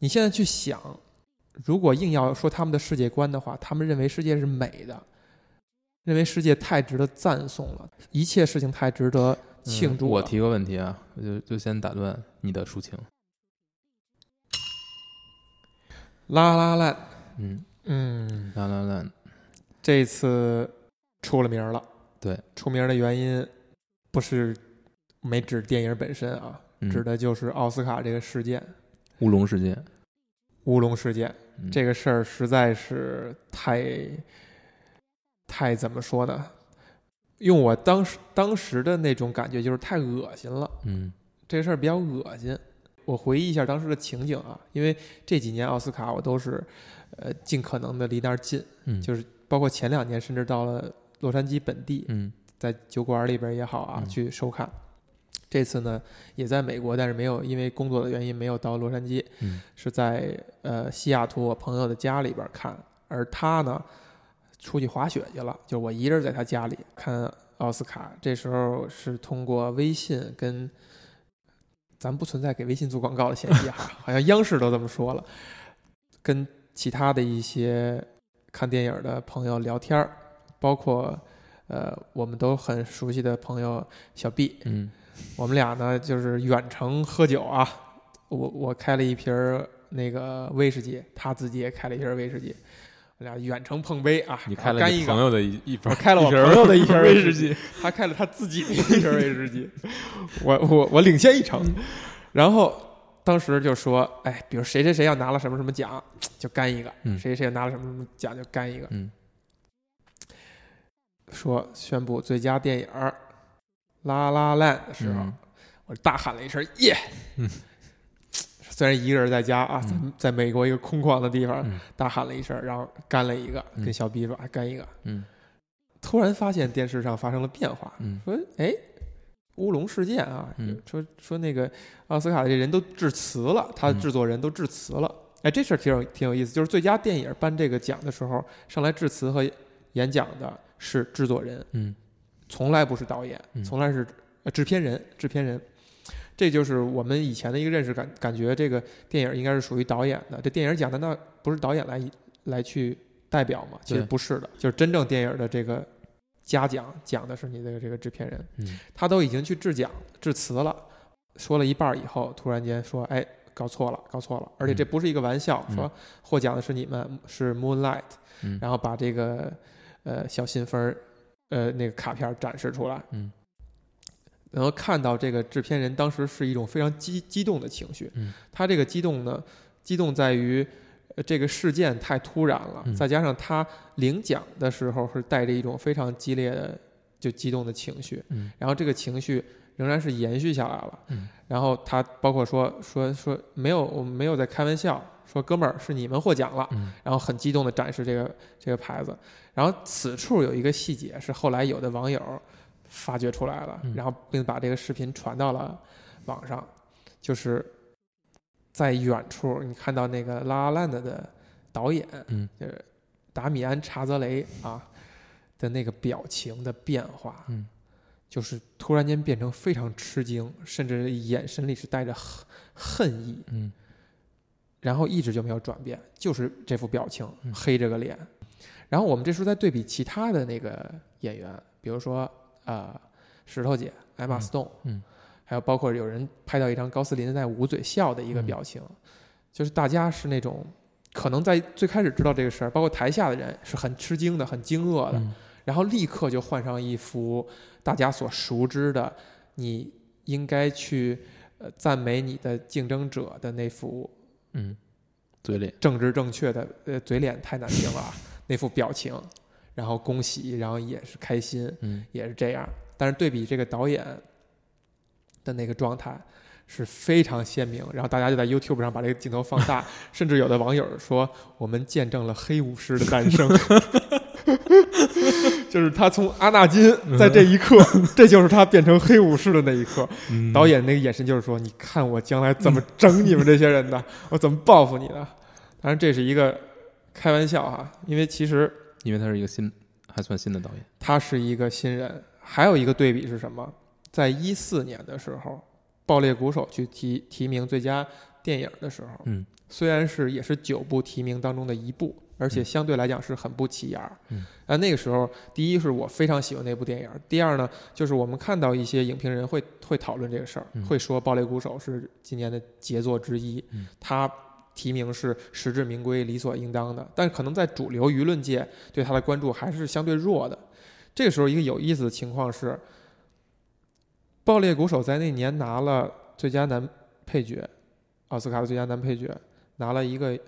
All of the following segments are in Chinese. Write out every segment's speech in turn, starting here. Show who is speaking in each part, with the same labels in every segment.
Speaker 1: 你现在去想，如果硬要说他们的世界观的话，他们认为世界是美的，认为世界太值得赞颂了，一切事情太值得庆祝。
Speaker 2: 嗯我提个问题啊，我就就先打断你的抒情。
Speaker 1: 拉拉烂，
Speaker 2: 嗯，
Speaker 1: 嗯，
Speaker 2: 啦啦啦，
Speaker 1: 这次出了名儿了。
Speaker 2: 对，
Speaker 1: 出名儿的原因不是没指电影本身啊，
Speaker 2: 嗯
Speaker 1: 指的就是奥斯卡这个事件
Speaker 2: 乌龙事件，——
Speaker 1: 乌龙事件。
Speaker 2: 嗯
Speaker 1: 这个事儿实在是太太怎么说呢？用我当时当时的那种感觉，就是太恶心了。
Speaker 2: 嗯
Speaker 1: 这事儿比较恶心。我回忆一下当时的情景啊，因为这几年奥斯卡我都是呃尽可能的离那儿近，
Speaker 2: 嗯，
Speaker 1: 就是包括前两年甚至到了洛杉矶本地，
Speaker 2: 嗯
Speaker 1: 在酒馆里边也好啊，
Speaker 2: 嗯
Speaker 1: 去收看。这次呢，也在美国，但是没有因为工作的原因没有到洛杉矶，
Speaker 2: 嗯
Speaker 1: 是在呃西雅图我朋友的家里边看。而他呢，出去滑雪去了，就我一人在他家里看奥斯卡。这时候是通过微信跟，咱不存在给微信做广告的嫌疑啊，好像央视都这么说了，跟其他的一些看电影的朋友聊天儿，包括呃我们都很熟悉的朋友小 B，
Speaker 2: 嗯
Speaker 1: 我们俩呢就是远程喝酒啊，我我开了一瓶儿那个威士忌，他自己也开了一瓶威士忌，我俩远程碰杯啊，
Speaker 2: 你开了
Speaker 1: 干一个，
Speaker 2: 你朋友的一一瓶
Speaker 1: 我，开了我朋友的一瓶
Speaker 2: 威
Speaker 1: 威士
Speaker 2: 忌，
Speaker 1: 他开了他自己的一瓶威士忌，我我我领先一程，然后当时就说，哎，比如谁谁谁要拿了什么什么奖，就干一个，
Speaker 2: 嗯
Speaker 1: 谁谁谁拿了什么什么奖就干一个，
Speaker 2: 嗯。
Speaker 1: 说宣布最佳电影儿《拉拉烂》的时候，
Speaker 2: 嗯。
Speaker 1: 我大喊了一声耶！
Speaker 2: 嗯。
Speaker 1: 虽然一个人在家啊，在
Speaker 2: 嗯。
Speaker 1: 在美国一个空旷的地方，
Speaker 2: 嗯。
Speaker 1: 大喊了一声，然后干了一个，
Speaker 2: 嗯。
Speaker 1: 跟小 B 说：“哎，干一个。
Speaker 2: 嗯”
Speaker 1: 突然发现电视上发生了变化，
Speaker 2: 嗯。
Speaker 1: 说：“哎，乌龙事件啊，
Speaker 2: 嗯。
Speaker 1: 说说那个奥斯卡的这人都致辞了，他制作人都致辞了。哎，这事儿挺有挺有意思，就是最佳电影颁这个奖的时候，上来致辞和演讲的是制作人，
Speaker 2: 嗯
Speaker 1: 从来不是导演，
Speaker 2: 嗯
Speaker 1: 从来是呃制片人，制片人。这就是我们以前的一个认识感，感觉这个电影应该是属于导演的。这电影奖的那不是导演来来去代表吗？其实不是的，就是真正电影的这个嘉奖讲的是你的这个制片人，
Speaker 2: 嗯
Speaker 1: 他都已经去致奖致辞了，说了一半以后，突然间说：“哎，搞错了，搞错了。”而且这
Speaker 2: 嗯
Speaker 1: 不是一个玩笑，
Speaker 2: 嗯
Speaker 1: 说获奖的是你们，是 Moonlight，
Speaker 2: 嗯，
Speaker 1: 然后把这个呃小信封儿呃那个卡片展示出来，
Speaker 2: 嗯，
Speaker 1: 然后看到这个制片人当时是一种非常激激动的情绪，
Speaker 2: 嗯，
Speaker 1: 他这个激动呢，激动在于。呃这个事件太突然了，
Speaker 2: 嗯。
Speaker 1: 再加上他领奖的时候是带着一种非常激烈的就激动的情绪，
Speaker 2: 嗯。
Speaker 1: 然后这个情绪仍然是延续下来了。
Speaker 2: 嗯。
Speaker 1: 然后他包括说说说没有，我们没有在开玩笑，说哥们儿是你们获奖了，
Speaker 2: 嗯。
Speaker 1: 然后很激动的展示这个这个牌子。然后此处有一个细节是后来有的网友发掘出来了，
Speaker 2: 嗯。
Speaker 1: 然后并把这个视频传到了网上，就是在远处你看到那个《拉拉烂》的导演，
Speaker 2: 嗯。
Speaker 1: 就是达米安·查泽雷啊的那个表情的变化，
Speaker 2: 嗯
Speaker 1: 就是突然间变成非常吃惊，甚至眼神里是带着恨恨意，
Speaker 2: 嗯
Speaker 1: 然后一直就没有转变，就是这副表情，
Speaker 2: 嗯
Speaker 1: 黑着个脸。然后我们这时候再对比其他的那个演员，比如说啊、呃石头姐艾玛
Speaker 2: 嗯
Speaker 1: 斯顿，
Speaker 2: 嗯
Speaker 1: 还有包括有人拍到一张高斯林在捂嘴笑的一个
Speaker 2: 嗯
Speaker 1: 表情，就是大家是那种可能在最开始知道这个事儿，包括台下的人是很吃惊的、很惊愕的，
Speaker 2: 嗯
Speaker 1: 然后立刻就换上一副大家所熟知的，你应该去呃赞美你的竞争者的那副
Speaker 2: 嗯，嘴脸，
Speaker 1: 政治正确的呃嘴脸太难听了啊，那副表情，然后恭喜，然后也是开心，
Speaker 2: 嗯
Speaker 1: 也是这样。但是对比这个导演的那个状态是非常鲜明，然后大家就在 YouTube 上把这个镜头放大，甚至有的网友说我们见证了黑武士的诞生。就是他从阿纳金在这一刻，这就是他变成黑武士的那一刻。
Speaker 2: 嗯
Speaker 1: 导演那个眼神就是说：“你看我将来怎么整你们这些人的，我怎么报复你的。”当然这是一个开玩笑哈，因为其实
Speaker 2: 因为他是一个新，还算新的导演，
Speaker 1: 他是一个新人。还有一个对比是什么？在一四年的时候，《爆裂鼓手》去提提名最佳电影的时候，
Speaker 2: 嗯，
Speaker 1: 虽然是也是九部提名当中的一部，而且
Speaker 2: 嗯
Speaker 1: 相对来讲是很不起眼儿。
Speaker 2: 嗯，
Speaker 1: 啊，那个时候，第一是我非常喜欢那部电影，第二呢，就是我们看到一些影评人会会讨论这个事儿，
Speaker 2: 嗯
Speaker 1: 会说《爆裂鼓手》是今年的杰作之一，
Speaker 2: 嗯
Speaker 1: 他提名是实至名归、理所应当的。但可能在主流舆论界对他的关注还是相对弱的。这个时候，一个有意思的情况是，《爆裂鼓手》在那年拿了最佳男配角，奥斯卡的最佳男配角，拿了一个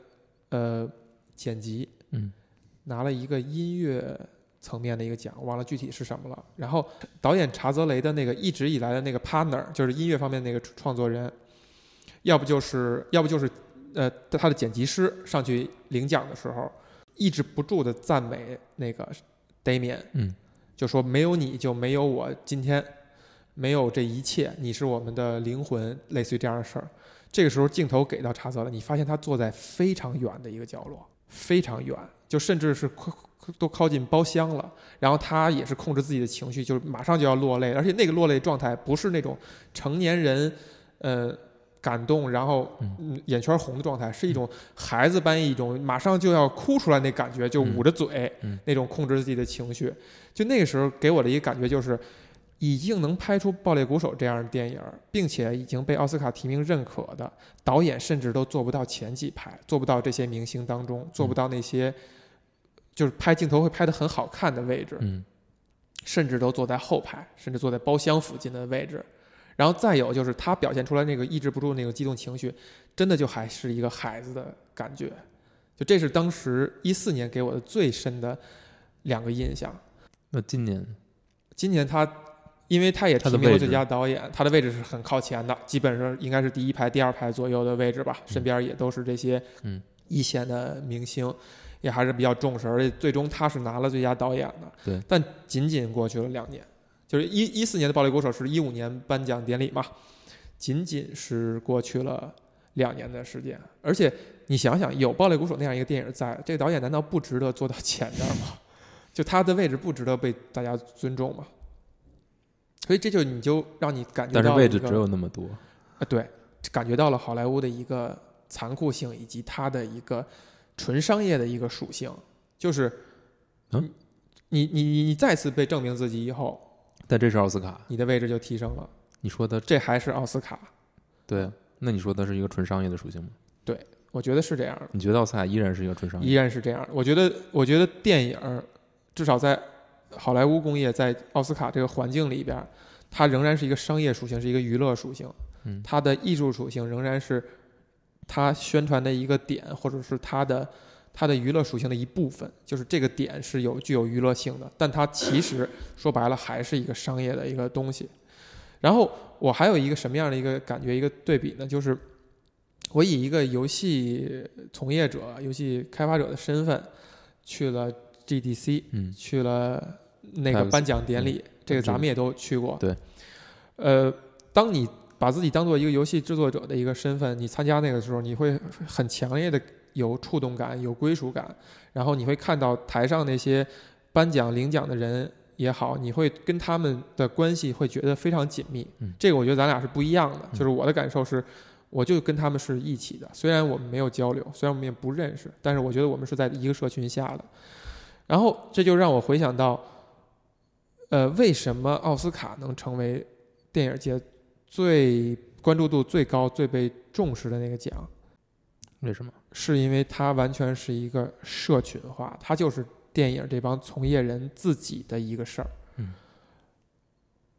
Speaker 1: 呃剪辑，
Speaker 2: 嗯
Speaker 1: 拿了一个音乐层面的一个奖，忘了具体是什么了。然后导演查泽雷的那个一直以来的那个 partner，就是音乐方面那个创作人，要不就是要不就是呃他的剪辑师上去领奖的时候，抑制不住的赞美那个 Damian，
Speaker 2: 嗯
Speaker 1: 就说没有你就没有我今天，没有这一切，你是我们的灵魂，类似于这样的事儿。这个时候镜头给到查泽了，你发现他坐在非常远的一个角落，非常远，就甚至是快都靠近包厢了。然后他也是控制自己的情绪，就是马上就要落泪，而且那个落泪状态不是那种成年人，呃。感动，然后眼圈红的状态，是一种孩子般一种马上就要哭出来那感觉，就捂着嘴，
Speaker 2: 嗯
Speaker 1: 那种控制自己的情绪。就那个时候给我的一个感觉就是，已经能拍出《爆裂鼓手》这样的电影，并且已经被奥斯卡提名认可的导演，甚至都做不到前几排，做不到这些明星当中，做不到那些就是拍镜头会拍得很好看的位置，
Speaker 2: 嗯
Speaker 1: 甚至都坐在后排，甚至坐在包厢附近的位置。然后再有就是他表现出来那个抑制不住那个激动情绪，真的就还是一个孩子的感觉。就这是当时一四年给我的最深的两个印象。
Speaker 2: 那今年
Speaker 1: 今年他，因为他也提名了最佳导演，他的位置是很靠前的，基本上应该是第一排、第二排左右的位置吧。身边也都是这些
Speaker 2: 嗯
Speaker 1: 一线的明星，也还是比较重视，而且最终他是拿了最佳导演的。
Speaker 2: 对，
Speaker 1: 但仅仅过去了两年，就是一一四年的《暴力鼓手》是一五年颁奖典礼嘛，仅仅是过去了两年的时间，而且你想想，有《暴力鼓手》那样一个电影在，这个导演难道不值得坐到前面吗？就他的位置不值得被大家尊重吗？所以这就你就让你感觉
Speaker 2: 但是
Speaker 1: 到一个
Speaker 2: 位置只有那么多，
Speaker 1: 啊，对，感觉到了好莱坞的一个残酷性，以及它的一个纯商业的一个属性，就是，
Speaker 2: 嗯？
Speaker 1: 你你你你再次被证明自己以后，
Speaker 2: 但这是奥斯卡，
Speaker 1: 你的位置就提升了，
Speaker 2: 你说的。
Speaker 1: 这还是奥斯卡，
Speaker 2: 对啊，那你说的是一个纯商业的属性吗？
Speaker 1: 对我觉得是这样的，
Speaker 2: 你觉得奥斯卡依然是一个纯商业？依？
Speaker 1: 然是这样的。我觉得，我觉得电影至少在好莱坞工业，在奥斯卡这个环境里边，它仍然是一个商业属性，是一个娱乐属性。
Speaker 2: 嗯
Speaker 1: 它的艺术属性仍然是它宣传的一个点，或者是它的它的娱乐属性的一部分。就是这个点是有具有娱乐性的，但它其实说白了还是一个商业的一个东西。然后我还有一个什么样的一个感觉，一个对比呢？就是我以一个游戏从业者、游戏开发者的身份去了 GDC，
Speaker 2: 嗯
Speaker 1: 去了那个颁奖典礼，这个咱们也都去过。
Speaker 2: 对，
Speaker 1: 呃，当你把自己当做一个游戏制作者的一个身份，你参加那个的时候，你会很强烈的有触动感、有归属感，然后你会看到台上那些颁奖领奖的人也好，你会跟他们的关系会觉得非常紧密。
Speaker 2: 嗯
Speaker 1: 这个我觉得咱俩是不一样的，
Speaker 2: 嗯
Speaker 1: 就是我的感受是。我就跟他们是一起的，虽然我们没有交流，虽然我们也不认识，但是我觉得我们是在一个社群下的。然后这就让我回想到，呃，为什么奥斯卡能成为电影界最关注度最高、最被重视的那个奖？
Speaker 2: 为什么？
Speaker 1: 是因为它完全是一个社群化，它就是电影这帮从业人自己的一个事儿。
Speaker 2: 嗯。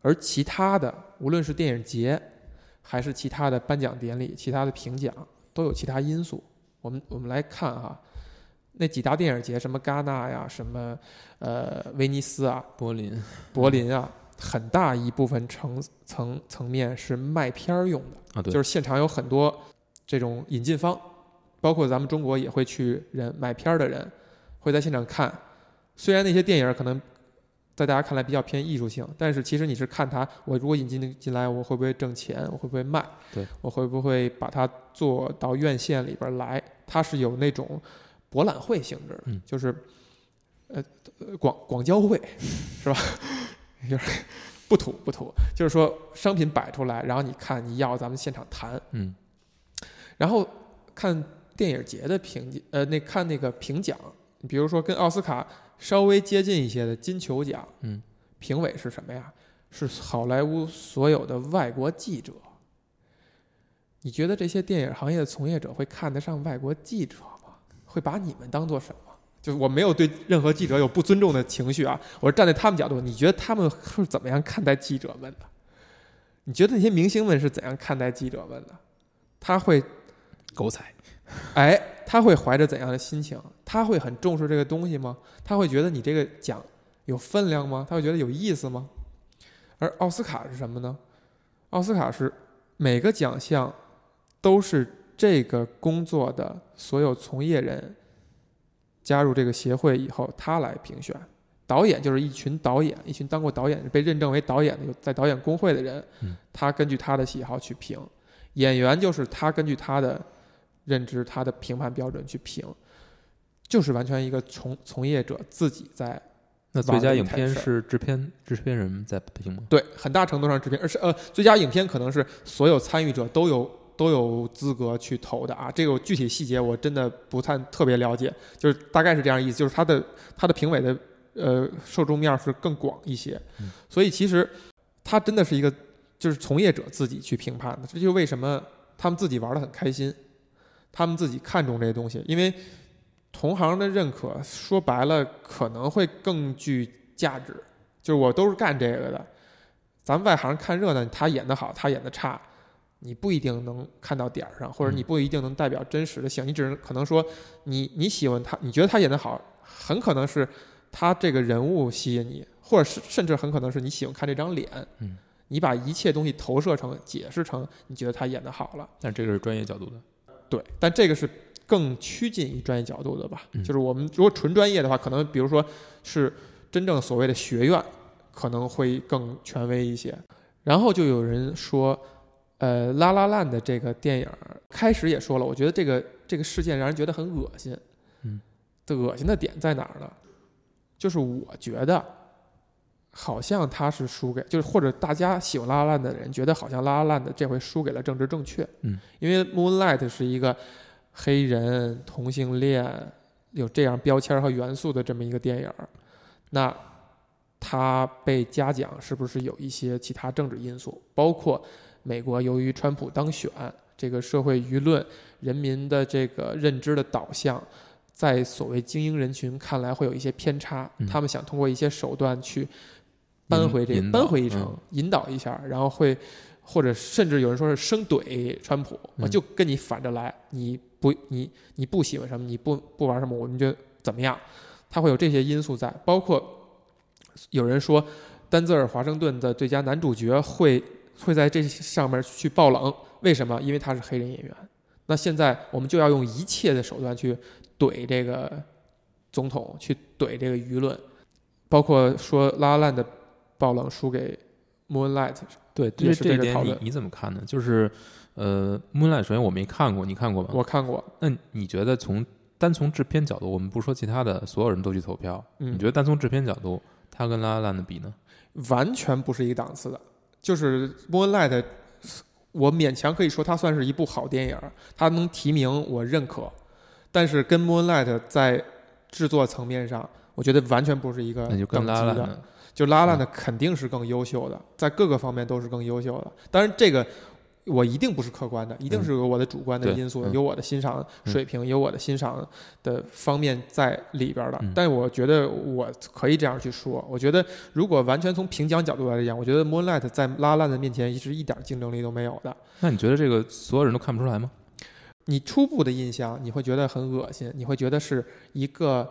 Speaker 1: 而其他的，无论是电影节，还是其他的颁奖典礼、其他的评奖，都有其他因素。我们我们来看哈，那几大电影节，什么戛纳呀，什么呃威尼斯啊，
Speaker 2: 柏林，
Speaker 1: 柏林啊，很大一部分层层层面是卖片儿用的。
Speaker 2: 啊，对，
Speaker 1: 就是现场有很多这种引进方，包括咱们中国也会去人买片儿的人会在现场看。虽然那些电影可能在大家看来比较偏艺术性，但是其实你是看它，我如果引进进来，我会不会挣钱？我会不会卖？
Speaker 2: 对，
Speaker 1: 我会不会把它做到院线里边来？它是有那种博览会性质就是呃呃广广交会是吧？就是不土不土，就是说商品摆出来，然后你看你要，咱们现场谈。
Speaker 2: 嗯
Speaker 1: 然后看电影节的评呃，那看那个评奖，比如说跟奥斯卡稍微接近一些的金球奖，
Speaker 2: 嗯，
Speaker 1: 评委是什么呀？是好莱坞所有的外国记者。你觉得这些电影行业的从业者会看得上外国记者吗？会把你们当做什么？就是我没有对任何记者有不尊重的情绪啊，我是站在他们角度，你觉得他们是怎么样看待记者们的？你觉得那些明星们是怎样看待记者们的？他会
Speaker 2: 狗仔，
Speaker 1: 哎，他会怀着怎样的心情？他会很重视这个东西吗？他会觉得你这个奖有分量吗？他会觉得有意思吗？而奥斯卡是什么呢？奥斯卡是每个奖项都是这个工作的所有从业人加入这个协会以后，他来评选。导演就是一群导演，一群当过导演、被认证为导演的、有在导演工会的人，
Speaker 2: 嗯
Speaker 1: 他根据他的喜好去评。演员就是他根据他的认知、他的评判标准去评，就是完全一个从从业者自己在
Speaker 2: 那最佳影片是制片制片人在评吗？
Speaker 1: 对很大程度上制片，而是呃最佳影片可能是所有参与者都有都有资格去投的啊。这个具体细节我真的不太特别了解，就是大概是这样意思，就是他的他的评委的呃受众面是更广一些
Speaker 2: 嗯，
Speaker 1: 所以其实他真的是一个就是从业者自己去评判的，这就是为什么他们自己玩的很开心，他们自己看重这些东西，因为同行的认可说白了可能会更具价值，就是我都是干这个的。咱们外行看热闹，他演得好，他演得差，你不一定能看到点儿上，或者你不一定能代表真实的性，你只是可能说你你喜欢他，你觉得他演得好，很可能是他这个人物吸引你，或者是甚至很可能是你喜欢看这张脸，
Speaker 2: 嗯，
Speaker 1: 你把一切东西投射成解释成你觉得他演得好了，
Speaker 2: 但这个是专业角度的。
Speaker 1: 对，但这个是更趋近于专业角度的吧？
Speaker 2: 嗯
Speaker 1: 就是我们如果纯专业的话，可能比如说是真正所谓的学院，可能会更权威一些。然后就有人说，呃，《拉拉烂》的这个电影开始也说了，我觉得这个这个事件让人觉得很恶心。
Speaker 2: 嗯，
Speaker 1: 这恶心的点在哪儿呢？就是我觉得，好像他是输给，就是或者大家喜欢《拉拉烂》的人觉得好像《拉拉烂》的这回输给了政治正确。
Speaker 2: 嗯，
Speaker 1: 因为《Moonlight》是一个黑人、同性恋有这样标签和元素的这么一个电影，那他被嘉奖是不是有一些其他政治因素？包括美国由于川普当选，这个社会舆论、人民的这个认知的导向，在所谓精英人群看来会有一些偏差，
Speaker 2: 嗯。
Speaker 1: 他们想通过一些手段去扳回这扳回一城
Speaker 2: 嗯，
Speaker 1: 引导一下，然后会或者甚至有人说是生怼川普，我
Speaker 2: 嗯
Speaker 1: 就跟你反着来，你不你你不喜欢什么，你不不玩什么，我们就怎么样？他会有这些因素在，包括有人说丹泽尔·华盛顿的最佳男主角会会在这上面去爆冷，为什么？因为他是黑人演员。那现在我们就要用一切的手段去怼这个总统，去怼这个舆论，包括说拉拉烂的爆冷输给 Moonlight，
Speaker 2: 对，
Speaker 1: 这是
Speaker 2: 这
Speaker 1: 个
Speaker 2: 点你你怎么看呢？就是呃，《Moonlight》首先我没看过，你看过吗？
Speaker 1: 我看过，
Speaker 2: 那你觉得从单从制片角度，我们不说其他的，所有人都去投票，
Speaker 1: 嗯
Speaker 2: 你觉得单从制片角度，他跟《拉拉烂》的比呢？
Speaker 1: 完全不是一个档次的。就是《Moonlight》，我勉强可以说它算是一部好电影，它能提名我认可，但是跟《Moonlight》在制作层面上，我觉得完全不是一个等级的。就拉拉的肯定是更优秀的，在各个方面都是更优秀的。当然，这个我一定不是客观的，一定是有我的主观的因素，
Speaker 2: 嗯
Speaker 1: 有我的欣赏水平，有我的欣赏的方面在里边的。
Speaker 2: 嗯
Speaker 1: 但我觉得我可以这样去说，我觉得如果完全从评奖角度来讲，我觉得 Moonlight 在拉烂的面前是一点竞争力都没有的。
Speaker 2: 那你觉得这个所有人都看不出来吗？
Speaker 1: 你初步的印象，你会觉得很恶心，你会觉得是一个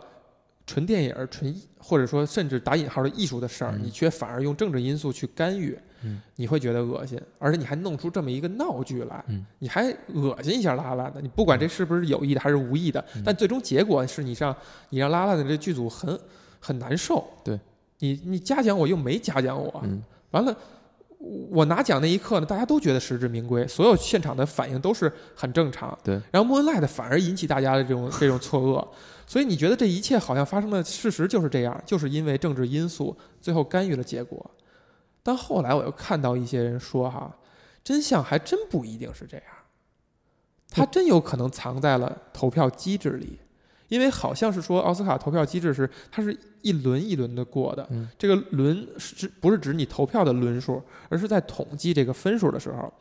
Speaker 1: 纯电影、纯或者说甚至打引号的艺术的事儿，
Speaker 2: 嗯。
Speaker 1: 你却反而用政治因素去干预，
Speaker 2: 嗯
Speaker 1: 你会觉得恶心，而且你还弄出这么一个闹剧来，
Speaker 2: 嗯
Speaker 1: 你还恶心一下拉拉烂的，你不管这是不是有意的还是无意的，
Speaker 2: 嗯。
Speaker 1: 但最终结果是你让你让拉拉的这剧组很很难受，
Speaker 2: 对。
Speaker 1: 你你嘉奖我又没嘉奖我，
Speaker 2: 嗯。
Speaker 1: 完了，我拿奖那一刻呢，大家都觉得实至名归，所有现场的反应都是很正常。
Speaker 2: 对，
Speaker 1: 然后 Moonlight 反而引起大家的这种这种错愕，所以你觉得这一切好像发生的事实就是这样，就是因为政治因素最后干预了结果。但后来我又看到一些人说哈，真相还真不一定是这样。它真有可能藏在了投票机制里，因为好像是说奥斯卡投票机制是它是一轮一轮的过的，
Speaker 2: 嗯
Speaker 1: 这个轮是指不是指你投票的轮数，而是在统计这个分数的时候，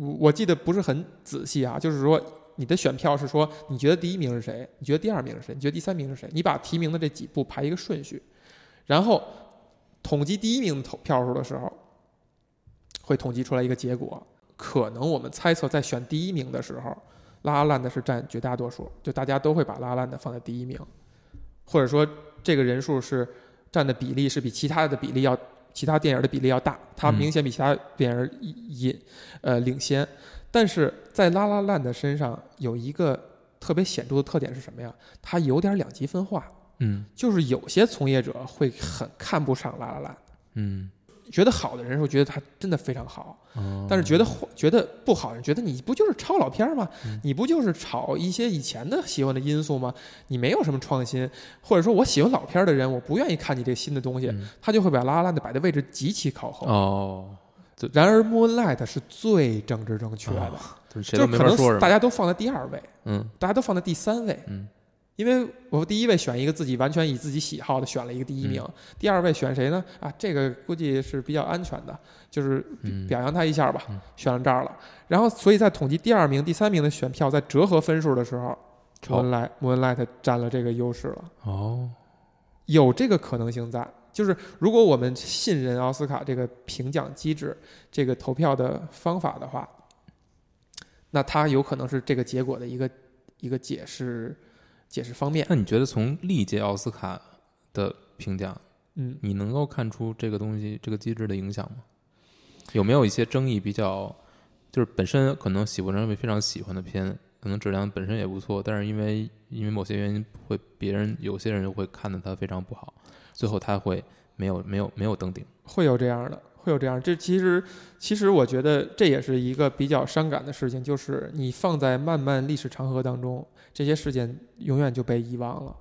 Speaker 1: 我我记得不是很仔细啊，就是说你的选票是说你觉得第一名是谁，你觉得第二名是谁，你觉得第三名是谁，你把提名的这几步排一个顺序，然后统计第一名的投票数的时候，会统计出来一个结果。可能我们猜测，在选第一名的时候，拉拉烂的是占绝大多数，就大家都会把拉拉烂的放在第一名，或者说这个人数是占的比例是比其他的比例要其他电影的比例要大，它
Speaker 2: 嗯
Speaker 1: 明显比其他电影引呃领先。但是在拉拉烂的身上有一个特别显著的特点是什么呀？它有点两极分化，
Speaker 2: 嗯。
Speaker 1: 就是有些从业者会很看不上拉拉烂，
Speaker 2: 嗯，
Speaker 1: 觉得好的人会觉得他真的非常好，
Speaker 2: 哦。
Speaker 1: 但是觉得觉得不好人觉得你不就是抄老片儿吗？
Speaker 2: 嗯。
Speaker 1: 你不就是炒一些以前的喜欢的因素吗？你没有什么创新，或者说我喜欢老片儿的人，我不愿意看你这新的东西，
Speaker 2: 嗯。
Speaker 1: 他就会把拉拉烂的摆的位置极其靠后。
Speaker 2: 哦，
Speaker 1: 然而 Moonlight 是最政治正确的，
Speaker 2: 哦就是
Speaker 1: 就可能大。家都放在第二位，
Speaker 2: 嗯
Speaker 1: 大家都放在第三位，
Speaker 2: 嗯
Speaker 1: 因为我第一位选一个自己完全以自己喜好的选了一个第一名，第二位选谁呢？啊，这个估计是比较安全的，就是
Speaker 2: 嗯
Speaker 1: 表扬他一下吧，
Speaker 2: 嗯
Speaker 1: 选了这儿了。然后，所以在统计第二名、第三名的选票在折合分数的时候
Speaker 2: 超
Speaker 1: ，Moonlight Moonlight 占了这个优势了，
Speaker 2: 哦，
Speaker 1: 有这个可能性在。就是如果我们信任奥斯卡这个评奖机制、这个投票的方法的话，那它有可能是这个结果的一个一个解释解释方面。
Speaker 2: 那你觉得从历届奥斯卡的评奖，
Speaker 1: 嗯，
Speaker 2: 你能够看出这个东西这个机制的影响吗？有没有一些争议比较，就是本身可能喜欢人会非常喜欢的片，可能质量本身也不错，但是因为因为某些原因会别人有些人会看得它非常不好，最后他会没有没有没有登顶。
Speaker 1: 会有这样的，会有这样。这其实，其实我觉得这也是一个比较伤感的事情，就是你放在漫漫历史长河当中，这些事件永远就被遗忘了。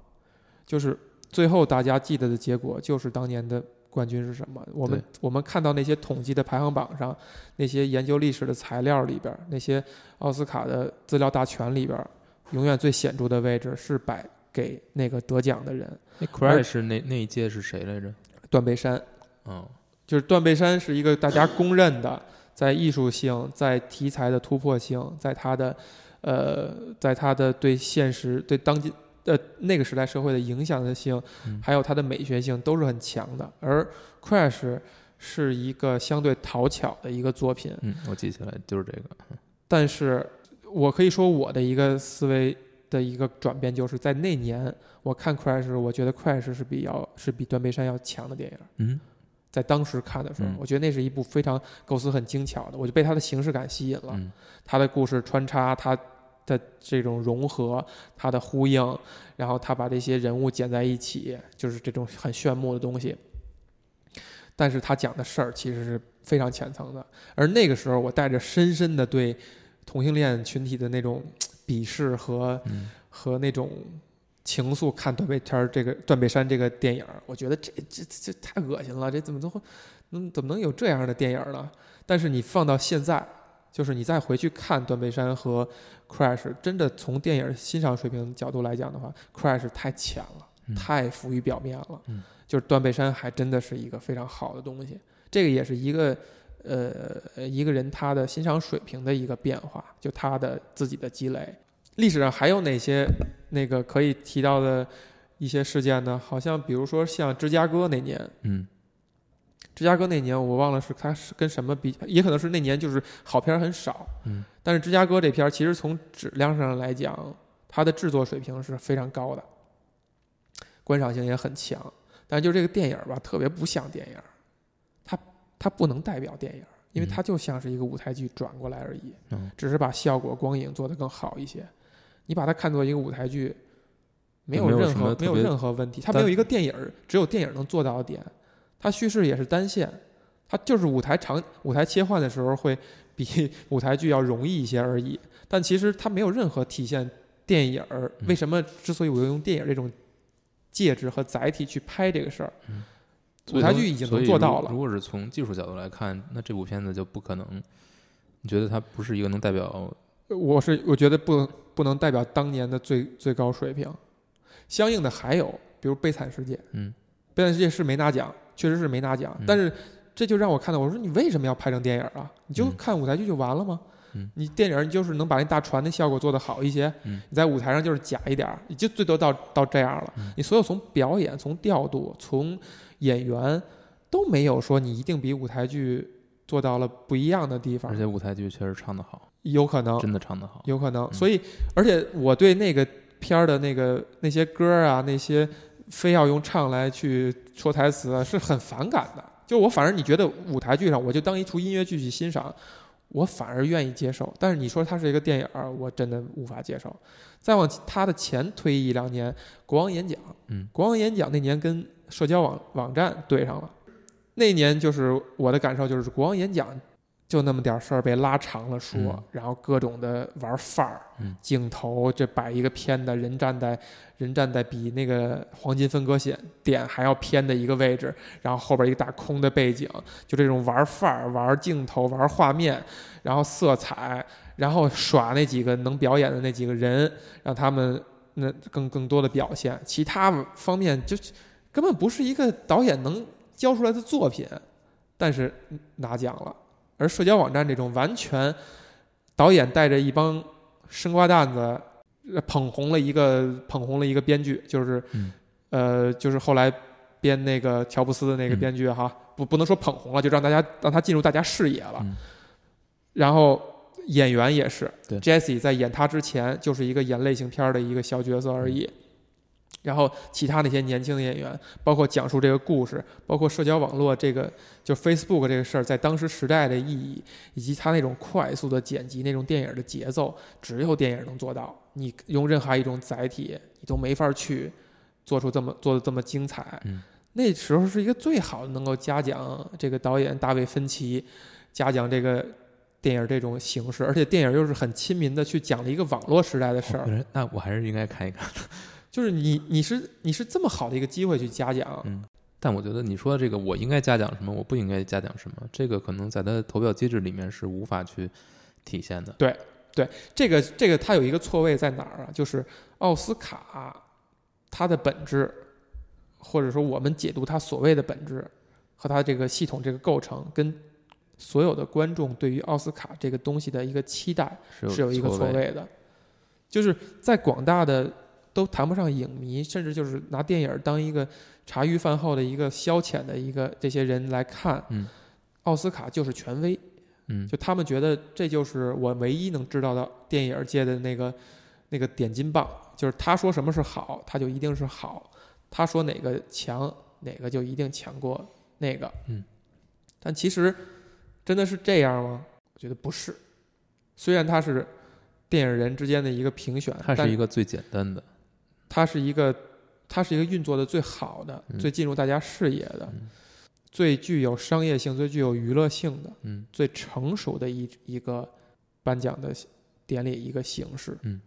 Speaker 1: 就是最后大家记得的结果，就是当年的冠军是什么。我们我们看到那些统计的排行榜上，那些研究历史的材料里边，那些奥斯卡的资料大全里边，永远最显著的位置是摆给那个得奖的人，
Speaker 2: 那 Crash 那那一届是谁来着？
Speaker 1: 断背山。
Speaker 2: 嗯
Speaker 1: 就是断背山是一个大家公认的，在艺术性、在题材的突破性、在他的，呃，在他的对现实、对当今呃那个时代社会的影响的性，
Speaker 2: 嗯
Speaker 1: 还有它的美学性都是很强的。而 Crash 是一个相对讨巧的一个作品，
Speaker 2: 嗯，我记起来就是这个。
Speaker 1: 但是我可以说我的一个思维的一个转变，就是在那年我看 Crash，我觉得 Crash 是比较是比断背山要强的电影。
Speaker 2: 嗯
Speaker 1: 在当时看的时候，
Speaker 2: 嗯
Speaker 1: 我觉得那是一部非常构思很精巧的，我就被它的形式感吸引了。
Speaker 2: 嗯
Speaker 1: 它的故事穿插，它的这种融合，它的呼应，然后他把这些人物剪在一起，就是这种很炫目的东西。但是他讲的事儿其实是非常浅层的，而那个时候我带着深深的对同性恋群体的那种鄙视和
Speaker 2: 嗯
Speaker 1: 和那种情愫看断背山儿这个断背山这个电影，我觉得这这这这太恶心了，这怎么都会，能怎么能有这样的电影呢？但是你放到现在，就是你再回去看断背山和 Crash，真的从电影欣赏水平角度来讲的话，Crash 太浅了，
Speaker 2: 嗯
Speaker 1: 太浮于表面了。
Speaker 2: 嗯
Speaker 1: 就是断背山还真的是一个非常好的东西，这个也是一个呃一个人他的欣赏水平的一个变化，就他的自己的积累。历史上还有哪些那个可以提到的一些事件呢？好像比如说像芝加哥那年，
Speaker 2: 嗯
Speaker 1: 芝加哥那年我忘了是它是跟什么比，也可能是那年就是好片很少，
Speaker 2: 嗯，
Speaker 1: 但是芝加哥这片儿其实从质量上来讲，它的制作水平是非常高的，观赏性也很强，但就这个电影吧，特别不像电影，它它不能代表电影，因为
Speaker 2: 嗯
Speaker 1: 它就像是一个舞台剧转过来而已，
Speaker 2: 嗯
Speaker 1: 只是把效果光影做得更好一些，你把它看作一个舞台剧。没
Speaker 2: 有
Speaker 1: 有任何没有任何问题，它没有一个电影，只有电影能做到的点。它叙事也是单线，它就是舞台长舞台切换的时候会比 舞台剧要容易一些而已。但其实它没有任何体现电影儿
Speaker 2: 嗯
Speaker 1: 为什么之所以我用电影这种介质和载体去拍这个事儿，舞台剧已经能做到了。
Speaker 2: 如如果是从技术角度来看，那这部片子就不可能。你觉得它不是一个能代表
Speaker 1: 我是我觉得不能不能代表当年的最最高水平。相应的还有，比如《悲惨世界》，
Speaker 2: 嗯，《
Speaker 1: 悲惨世界》是没拿奖，确实是没拿奖，
Speaker 2: 嗯
Speaker 1: 但是这就让我看到，我说你为什么要拍成电影啊？你就
Speaker 2: 嗯
Speaker 1: 看舞台剧就完了吗？
Speaker 2: 嗯
Speaker 1: 你电影你就是能把那大船的效果做得好一些，
Speaker 2: 嗯
Speaker 1: 你在舞台上就是假一点儿，你就最多到到这样了。
Speaker 2: 嗯
Speaker 1: 你所有从表演、从调度、从演员都没有说你一定比舞台剧做到了不一样的地方
Speaker 2: 而，且舞台剧确实唱得好，
Speaker 1: 有可能，
Speaker 2: 真的唱得好。
Speaker 1: 有可能。
Speaker 2: 嗯
Speaker 1: 所以，而且我对那个片儿的那个那些歌啊，那些非要用唱来去说台词啊，是很反感的。就我反而你觉得舞台剧上，我就当一出音乐剧去欣赏，我反而愿意接受。但是你说它是一个电影儿，我真的无法接受。再往它的前推一两年，国王演讲，
Speaker 2: 嗯，
Speaker 1: 国王演讲那年跟社交网网站对上了，那年就是我的感受就是国王演讲就那么点儿事儿被拉长了说，
Speaker 2: 嗯
Speaker 1: 然后各种的玩范儿，
Speaker 2: 嗯
Speaker 1: 镜头这摆一个片的，人站在人站在比那个黄金分割线点还要偏的一个位置，然后后边一个大空的背景，就这种玩范儿、玩镜头、玩画面，然后色彩，然后耍那几个能表演的那几个人，让他们那更更多的表现，其他方面就根本不是一个导演能交出来的作品，但是拿奖了。而社交网站这种完全导演带着一帮生瓜蛋子捧红了一个捧红了一个编剧，就是、
Speaker 2: 嗯
Speaker 1: 呃就是后来编那个乔布斯的那个
Speaker 2: 嗯
Speaker 1: 编剧哈，不不能说捧红了，就让大家让他进入大家视野了。
Speaker 2: 嗯
Speaker 1: 然后演员也是
Speaker 2: 对
Speaker 1: ，Jesse 在演他之前就是一个演类型片儿的一个小角色而已。然后其他那些年轻的演员，包括讲述这个故事，包括社交网络这个就 Facebook 这个事儿在当时时代的意义，以及它那种快速的剪辑、那种电影的节奏，只有电影能做到。你用任何一种载体，你都没法去做出这么做的这么精彩。
Speaker 2: 嗯
Speaker 1: 那时候是一个最好的能够嘉奖这个导演大卫芬奇，嘉奖这个电影这种形式，而且电影又是很亲民的去讲了一个网络时代的事儿。
Speaker 2: 哦那我还是应该看一看。
Speaker 1: 就是你你是你是这么好的一个机会去嘉奖，
Speaker 2: 嗯但我觉得你说的这个，我应该嘉奖什么，我不应该嘉奖什么，这个可能在他的投票机制里面是无法去体现的。
Speaker 1: 这个这个它有一个错位在哪儿啊？就是奥斯卡它的本质，或者说我们解读它所谓的本质和它这个系统这个构成，跟所有的观众对于奥斯卡这个东西的一个期待
Speaker 2: 是
Speaker 1: 是有一个错
Speaker 2: 位。
Speaker 1: 位的，就是在广大的都谈不上影迷，甚至就是拿电影当一个茶余饭后的一个消遣的一个这些人来看，
Speaker 2: 嗯
Speaker 1: 奥斯卡就是权威，
Speaker 2: 嗯，
Speaker 1: 就他们觉得这就是我唯一能知道的电影界的那个那个点金棒，就是他说什么是好，他就一定是好；他说哪个强，哪个就一定强过那个。
Speaker 2: 嗯，
Speaker 1: 但其实真的是这样吗？我觉得不是。虽然它是电影人之间的一个评选，
Speaker 2: 它是一个最简单的。
Speaker 1: 它是一个它是一个运作的最好的、
Speaker 2: 嗯
Speaker 1: 最进入大家视野的、
Speaker 2: 嗯
Speaker 1: 最具有商业性、最具有娱乐性的。
Speaker 2: 嗯
Speaker 1: 最成熟的一一个颁奖的典礼一个形式。
Speaker 2: 嗯，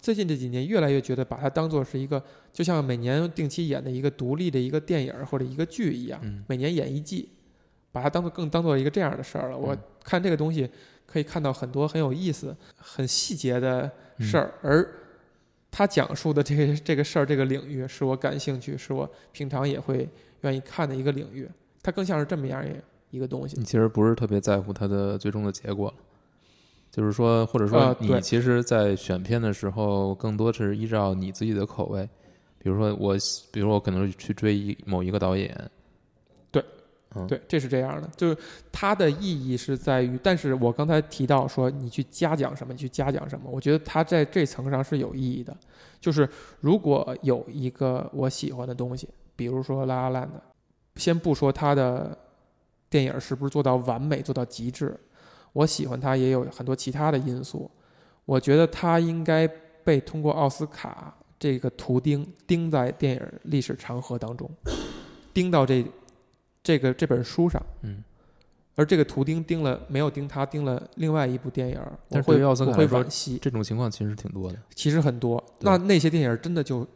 Speaker 1: 最近这几年越来越觉得把它当做是一个，就像每年定期演的一个独立的一个电影或者一个剧一样，
Speaker 2: 嗯
Speaker 1: 每年演一季，把它当做更当做一个这样的事儿了。我
Speaker 2: 嗯
Speaker 1: 看这个东西可以看到很多很有意思、很细节的
Speaker 2: 嗯
Speaker 1: 事儿，而他讲述的这个这个事儿这个领域是我感兴趣，是我平常也会愿意看的一个领域。它更像是这么样一个东西
Speaker 2: 你。其实不是特别在乎它的最终的结果了，就是说，或者说你其实，在选片的时候，更多是依照你自己的口味。比如说我，比如说我可能去追一某一个导演，
Speaker 1: 对，
Speaker 2: 嗯，
Speaker 1: 对，这是这样的，就是它的意义是在于，但是我刚才提到说你去嘉奖什么，你去嘉奖什么，我觉得它在这层上是有意义的。就是如果有一个我喜欢的东西，比如说《拉拉烂》的，先不说他的电影是不是做到完美、做到极致，我喜欢他也有很多其他的因素。我觉得他应该被通过奥斯卡这个图钉钉在电影历史长河当中，钉到这这个这本书上。
Speaker 2: 嗯，
Speaker 1: 而这个图钉钉了没有钉他，钉了另外一部电影，我会
Speaker 2: 但是对于奥斯卡
Speaker 1: 我会
Speaker 2: 来说
Speaker 1: 惋惜。
Speaker 2: 这种情况其实挺多的。
Speaker 1: 其实很多，那那些电影真的就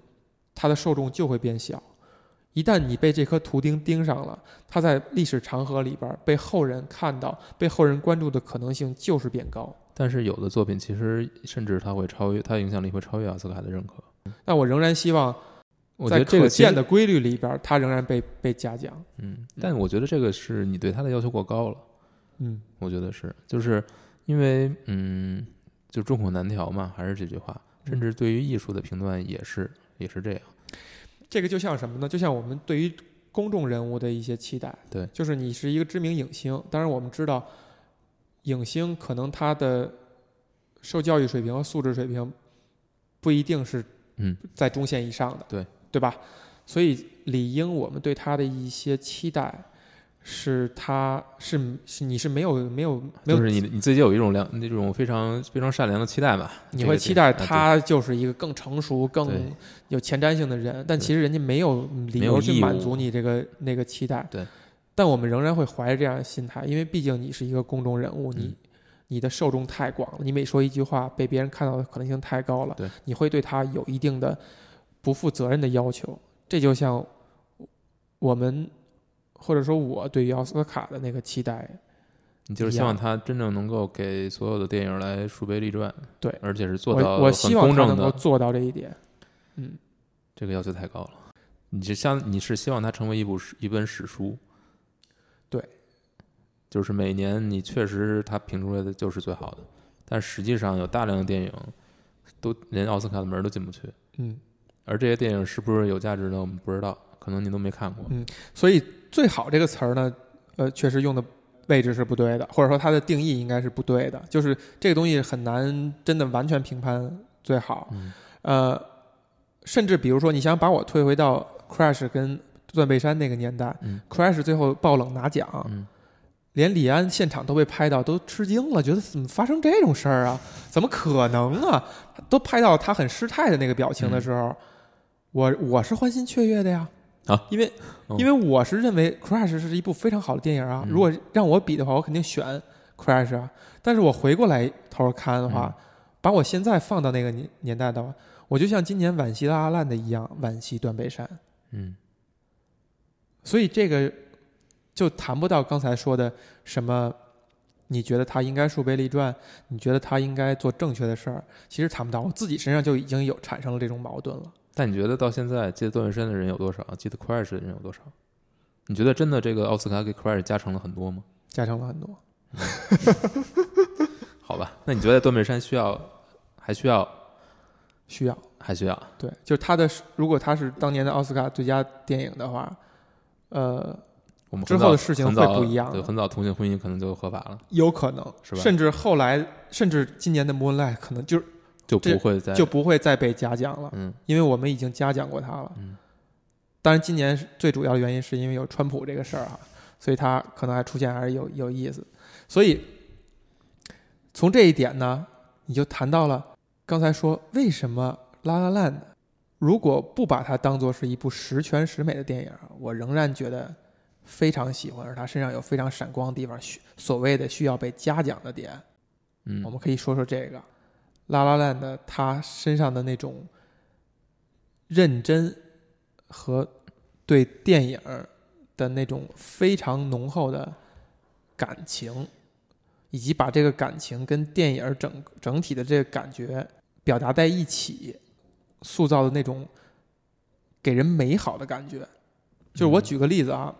Speaker 1: 它的受众就会变小。一旦你被这颗图钉钉上了，它在历史长河里边被后人看到、被后人关注的可能性就是变高。
Speaker 2: 但是有的作品其实甚至它会超越，它的影响力会超越奥斯卡的认可。
Speaker 1: 但我仍然希望
Speaker 2: 我觉
Speaker 1: 在
Speaker 2: 得这个其实
Speaker 1: 可见的规律里边儿，他仍然被被嘉奖。
Speaker 2: 嗯，但我觉得这个是你对它的要求过高了。
Speaker 1: 嗯
Speaker 2: 我觉得是，就是因为嗯，就众口难调嘛，还是这句话。甚至对于艺术的评断也是也是这样。
Speaker 1: 这个就像什么呢？就像我们对于公众人物的一些期待。
Speaker 2: 对
Speaker 1: 就是你是一个知名影星，当然我们知道，影星可能他的受教育水平和素质水平不一定是
Speaker 2: 嗯
Speaker 1: 在中线以上的，
Speaker 2: 对
Speaker 1: 对吧？所以理应我们对他的一些期待，是他是是你是没有没有没有
Speaker 2: 就是你你自己有一种良那种非常非常善良的期待吧？
Speaker 1: 你会期待他就是一个更成熟、更有前瞻性的人，但其实人家没有理由去满足你这个那个期待。
Speaker 2: 对，
Speaker 1: 但我们仍然会怀着这样的心态，因为毕竟你是一个公众人物，你
Speaker 2: 嗯
Speaker 1: 你的受众太广了，你每说一句话被别人看到的可能性太高了，
Speaker 2: 对，
Speaker 1: 你会对他有一定的不负责任的要求。这就像我们或者说我对于奥斯卡的那个期待，
Speaker 2: 你就是希望他真正能够给所有的电影来树碑立传，
Speaker 1: 对
Speaker 2: 而且是做到
Speaker 1: 我我希望
Speaker 2: 很公正的，
Speaker 1: 他能够做到这一点。嗯，
Speaker 2: 这个要求太高了。你是相你是希望它成为一部史一本史书，
Speaker 1: 对，
Speaker 2: 就是每年你确实他评出来的就是最好的，但实际上有大量的电影都连奥斯卡的门都进不去，
Speaker 1: 嗯，
Speaker 2: 而这些电影是不是有价值的，我们不知道，可能你都没看过。
Speaker 1: 嗯所以“最好”这个词儿呢，呃，确实用的位置是不对的，或者说它的定义应该是不对的。就是这个东西很难真的完全评判最好。
Speaker 2: 嗯
Speaker 1: 呃，甚至比如说，你想把我退回到 Crash 跟断背山那个年代、
Speaker 2: 嗯
Speaker 1: c r a s h 最后爆冷拿奖，
Speaker 2: 嗯，
Speaker 1: 连李安现场都被拍到，都吃惊了，觉得怎么发生这种事儿啊？怎么可能啊？都拍到他很失态的那个表情的时候，我我是欢欣雀跃的呀。
Speaker 2: 啊，
Speaker 1: 因为
Speaker 2: 哦
Speaker 1: 因为我是认为 Crash 是一部非常好的电影啊。
Speaker 2: 嗯
Speaker 1: 如果让我比的话，我肯定选 Crash 啊。但是我回过来头看的话，把我现在放到那个年年代的话，我就像今年惋惜的阿烂的一样，惋惜断背山。
Speaker 2: 嗯
Speaker 1: 所以这个就谈不到刚才说的什么，你觉得他应该树碑立传，你觉得他应该做正确的事儿，其实谈不到。我自己身上就已经有产生了这种矛盾了。
Speaker 2: 但你觉得到现在记得断背山的人有多少？记得 Crash 的人有多少？你觉得真的这个奥斯卡给 Crash 加成了很多吗？
Speaker 1: 加成了很多，
Speaker 2: 好吧，那你觉得断背山需要还需要
Speaker 1: 需要
Speaker 2: 还需要？
Speaker 1: 对，就是他的，如果他是当年的奥斯卡最佳电影的话，呃，
Speaker 2: 我们很早
Speaker 1: 后的事情会不一样
Speaker 2: 对，很早同性婚姻可能就合法了，
Speaker 1: 有可能
Speaker 2: 是吧
Speaker 1: 甚至后来，甚至今年的 Moonlight 可能就
Speaker 2: 就不会再
Speaker 1: 就不会再被嘉奖了，
Speaker 2: 嗯
Speaker 1: 因为我们已经嘉奖过他了。
Speaker 2: 嗯
Speaker 1: 当然，今年最主要的原因是因为有川普这个事儿啊，所以他可能还出现还是有有意思。所以从这一点呢，你就谈到了刚才说为什么《拉拉烂》如果不把它当做是一部十全十美的电影，我仍然觉得非常喜欢，而它身上有非常闪光的地方，需所谓的需要被嘉奖的点。
Speaker 2: 嗯，
Speaker 1: 我们可以说说这个《拉拉烂》的他身上的那种认真和对电影的那种非常浓厚的感情，以及把这个感情跟电影整整体的这个感觉表达在一起，塑造的那种给人美好的感觉。就是我
Speaker 2: 嗯
Speaker 1: 举个例子啊，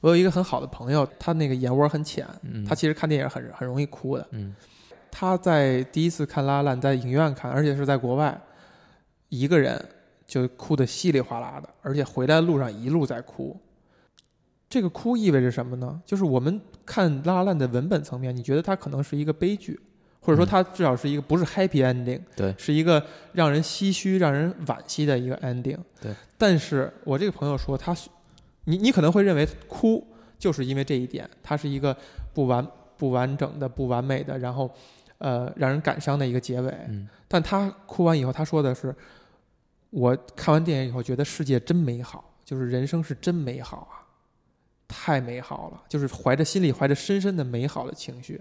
Speaker 1: 我有一个很好的朋友，他那个眼窝很浅，
Speaker 2: 嗯
Speaker 1: 他其实看电影很很容易哭的。
Speaker 2: 嗯
Speaker 1: 他在第一次看《拉拉烂》在影院看，而且是在国外，一个人就哭得稀里哗啦的，而且回来的路上一路在哭。这个哭意味着什么呢？就是我们看《拉拉烂》的文本层面，你觉得它可能是一个悲剧，或者说
Speaker 2: 嗯
Speaker 1: 它至少是一个不是 happy ending，
Speaker 2: 对
Speaker 1: 是一个让人唏嘘、让人惋惜的一个 ending。
Speaker 2: 对，
Speaker 1: 但是我这个朋友说，他你你可能会认为哭就是因为这一点，它是一个不完不完整的、不完美的，然后呃让人感伤的一个结尾。
Speaker 2: 嗯
Speaker 1: 但他哭完以后，他说的是：“我看完电影以后觉得世界真美好，就是人生是真美好啊，太美好了，就是怀着心里怀着深深的美好的情绪。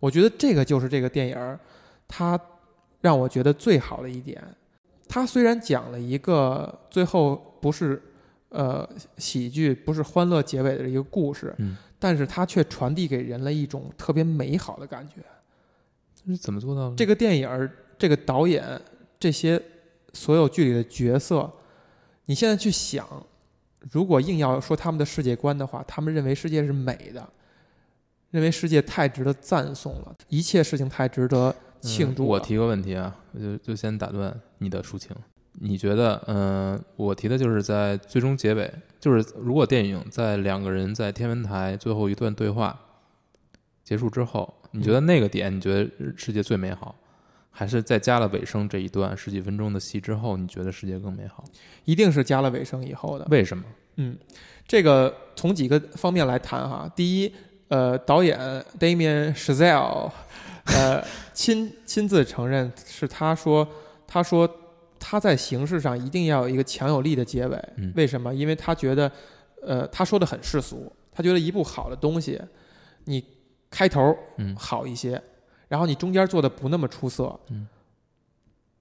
Speaker 1: 我觉得这个就是这个电影儿，它让我觉得最好的一点。它虽然讲了一个最后不是呃喜剧，不是欢乐结尾的一个故事，
Speaker 2: 嗯
Speaker 1: 但是它却传递给人了一种特别美好的感觉。
Speaker 2: 这是怎么做到的？
Speaker 1: 这个电影、这个导演、这些所有剧里的角色，你现在去想，如果硬要说他们的世界观的话，他们认为世界是美的，认为世界太值得赞颂了，一切事情太值得庆祝。
Speaker 2: 嗯我提个问题啊，我就就先打断你的抒情。你觉得，嗯、我提的就是在最终结尾，就是如果电影在两个人在天文台最后一段对话结束之后，你觉得那个点，你觉得世界最美好，还是在加了尾声这一段十几分钟的戏之后，你觉得世界更美好？
Speaker 1: 一定是加了尾声以后的。
Speaker 2: 为什么？
Speaker 1: 嗯，这个从几个方面来谈哈。第一，呃，导演 Damien Chazelle，呃，亲亲自承认是他说，他说他在形式上一定要有一个强有力的结尾。
Speaker 2: 嗯
Speaker 1: 为什么？因为他觉得，呃，他说的很世俗，他觉得一部好的东西，你开头
Speaker 2: 嗯。
Speaker 1: 好一些，然后你中间做的不那么出色，
Speaker 2: 嗯，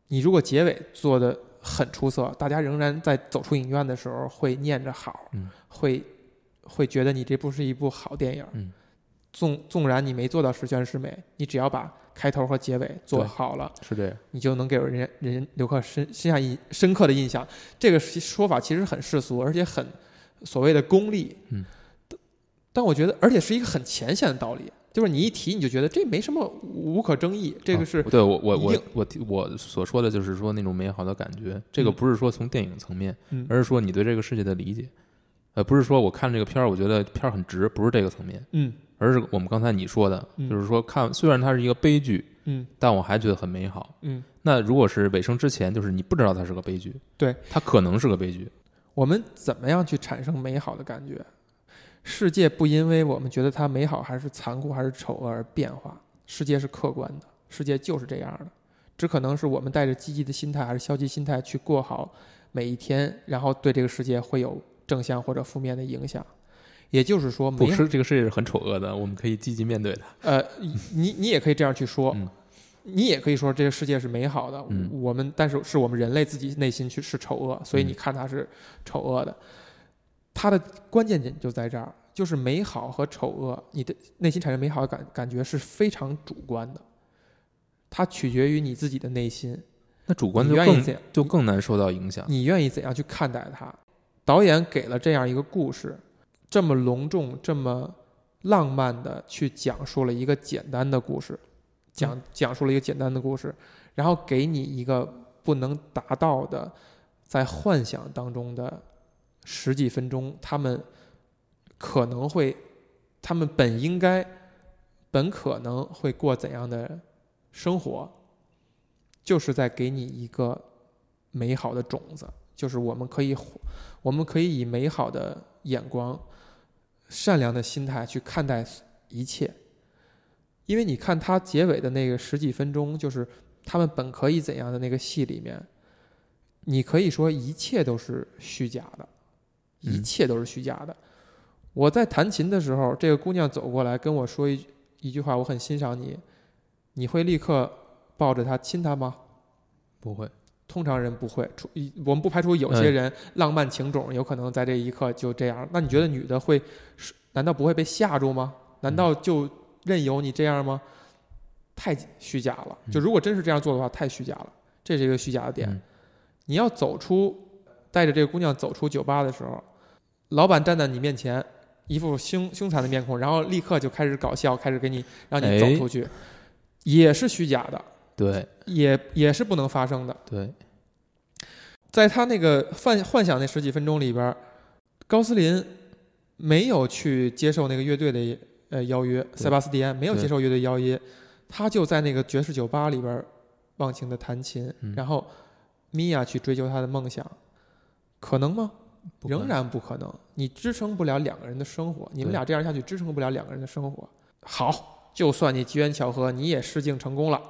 Speaker 1: 你如果结尾做的很出色，大家仍然在走出影院的时候会念着好，
Speaker 2: 嗯。
Speaker 1: 会会觉得你这部是一部好电影，
Speaker 2: 嗯，
Speaker 1: 纵纵然你没做到十全十美，你只要把开头和结尾做好了，
Speaker 2: 是这样。
Speaker 1: 你就能给人人留下深深下印深刻的印象。这个说法其实很世俗，而且很所谓的功利。
Speaker 2: 嗯，
Speaker 1: 但我觉得，而且是一个很浅显的道理，就是你一提你就觉得这没什么无可争议。这个是、
Speaker 2: 啊对我我我我我所说的就是说那种美好的感觉，这个
Speaker 1: 嗯
Speaker 2: 不是说从电影层面，
Speaker 1: 嗯
Speaker 2: 而是说你对这个世界的理解，呃，不是说我看这个片儿，我觉得片儿很值，不是这个层面，
Speaker 1: 嗯
Speaker 2: 而是我们刚才你说的，
Speaker 1: 嗯
Speaker 2: 就是说看虽然它是一个悲剧，
Speaker 1: 嗯
Speaker 2: 但我还觉得很美好。
Speaker 1: 嗯，
Speaker 2: 那如果是尾声之前，就是你不知道它是个悲剧，
Speaker 1: 对，
Speaker 2: 它可能是个悲剧，
Speaker 1: 我们怎么样去产生美好的感觉？世界不因为我们觉得它美好还是残酷还是丑恶而变化，世界是客观的，世界就是这样的，只可能是我们带着积极的心态还是消极心态去过好每一天，然后对这个世界会有正向或者负面的影响。也就是说，
Speaker 2: 不
Speaker 1: 美
Speaker 2: 是这个世界是很丑恶的，我们可以积极面对它。
Speaker 1: 呃，你你也可以这样去说，
Speaker 2: 嗯
Speaker 1: 你也可以说这个世界是美好的，
Speaker 2: 嗯
Speaker 1: 我们但是是我们人类自己内心去是丑恶，所以
Speaker 2: 嗯
Speaker 1: 你看它是丑恶的。它的关键点就在这儿，就是美好和丑恶，你的内心产生美好的感感觉是非常主观的，它取决于你自己的内心，
Speaker 2: 那主观就更就更难受到影响。
Speaker 1: 你愿意怎样去看待它？导演给了这样一个故事，这么隆重、这么浪漫的去讲述了一个简单的故事，讲讲述了一个简单的故事，然后给你一个不能达到的，在幻想当中的十几分钟，他们可能会，他们本应该，本可能会过怎样的生活，就是在给你一个美好的种子，就是我们可以，我们可以以美好的眼光、善良的心态去看待一切。因为你看他结尾的那个十几分钟，就是他们本可以怎样的那个戏里面，你可以说一切都是虚假的，一
Speaker 2: 嗯
Speaker 1: 切都是虚假的。我在弹琴的时候，这个姑娘走过来跟我说一一句话，我很欣赏你，你会立刻抱着她亲她吗？
Speaker 2: 不会，
Speaker 1: 通常人不会，除一我们不排除有些人浪漫情种有可能在这一刻就这样。那你觉得女的会是？难道不会被吓住吗？难道就任由你这样吗？太虚假了。就如果真是这样做的话，太虚假了。这是一个虚假的点。
Speaker 2: 嗯
Speaker 1: 你要走出，带着这个姑娘走出酒吧的时候，老板站在你面前，一副凶凶残的面孔，然后立刻就开始搞笑，开始给你让你走
Speaker 2: 哎
Speaker 1: 出去，也是虚假的，
Speaker 2: 对。
Speaker 1: 也也是不能发生的。
Speaker 2: 对，
Speaker 1: 在他那个幻幻想那十几分钟里边，高斯林没有去接受那个乐队的呃邀约，塞巴斯蒂安没有接受乐队邀约，他就在那个爵士酒吧里边忘情的弹琴，
Speaker 2: 嗯。
Speaker 1: 然后米娅去追求她的梦想，可能吗？仍然不可能，你支撑不了两个人的生活，你们俩这样下去支撑不了两个人的生活。好，就算你机缘巧合，你也试镜成功了，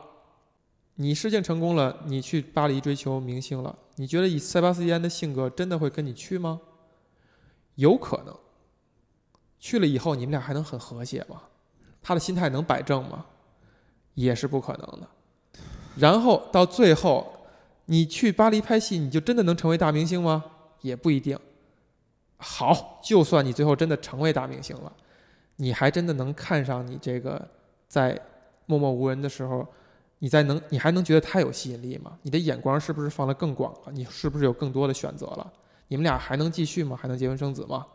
Speaker 1: 你试镜成功了，你去巴黎追求明星了，你觉得以塞巴斯蒂安的性格真的会跟你去吗？有可能，去了以后你们俩还能很和谐吗？他的心态能摆正吗？也是不可能的。然后到最后，你去巴黎拍戏，你就真的能成为大明星吗？也不一定。好，就算你最后真的成为大明星了，你还真的能看上你这个在默默无闻的时候你在能你还能觉得他有吸引力吗？你的眼光是不是放得更广了？你是不是有更多的选择了？你们俩还能继续吗？还能结婚生子吗？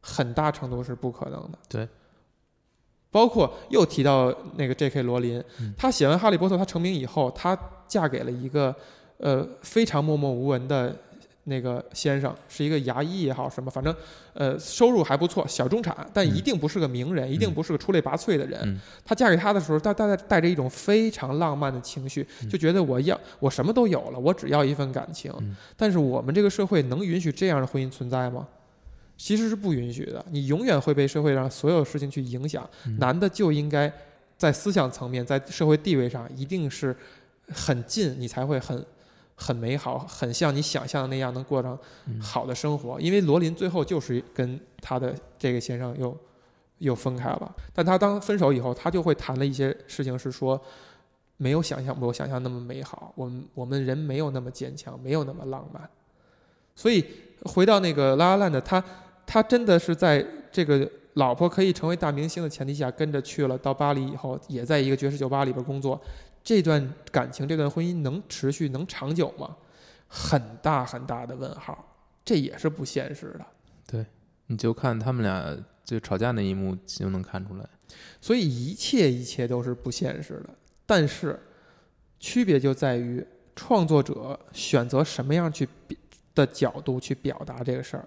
Speaker 1: 很大程度是不可能的。
Speaker 2: 对，
Speaker 1: 包括又提到那个 J.K. 罗琳，
Speaker 2: 嗯
Speaker 1: 她写完《哈利波特》，她成名以后，她嫁给了一个呃非常默默无闻的那个先生，是一个牙医也好什么，反正呃收入还不错，小中产，但一定不是个名人，一定不是个出类拔萃的人。
Speaker 2: 嗯
Speaker 1: 她嫁给他的时候，她带带着一种非常浪漫的情绪，
Speaker 2: 嗯
Speaker 1: 就觉得我要我什么都有了，我只要一份感情。
Speaker 2: 嗯
Speaker 1: 但是我们这个社会能允许这样的婚姻存在吗？其实是不允许的，你永远会被社会上所有事情去影响。
Speaker 2: 嗯
Speaker 1: 男的就应该在思想层面，在社会地位上一定是很近，你才会很很美好，很像你想象的那样能过上
Speaker 2: 嗯
Speaker 1: 好的生活。因为罗琳最后就是跟他的这个先生又又分开了，但他当分手以后，他就会谈了一些事情，是说没有想象我想象那么美好，我们我们人没有那么坚强，没有那么浪漫。所以回到那个拉拉烂的，他他真的是在这个老婆可以成为大明星的前提下，跟着去了到巴黎以后，也在一个爵士酒吧里边工作。这段感情，这段婚姻能持续、能长久吗？很大很大的问号，这也是不现实的。
Speaker 2: 对你就看他们俩就吵架那一幕就能看出来。
Speaker 1: 所以一切一切都是不现实的。但是区别就在于创作者选择什么样去的角度去表达这个事儿。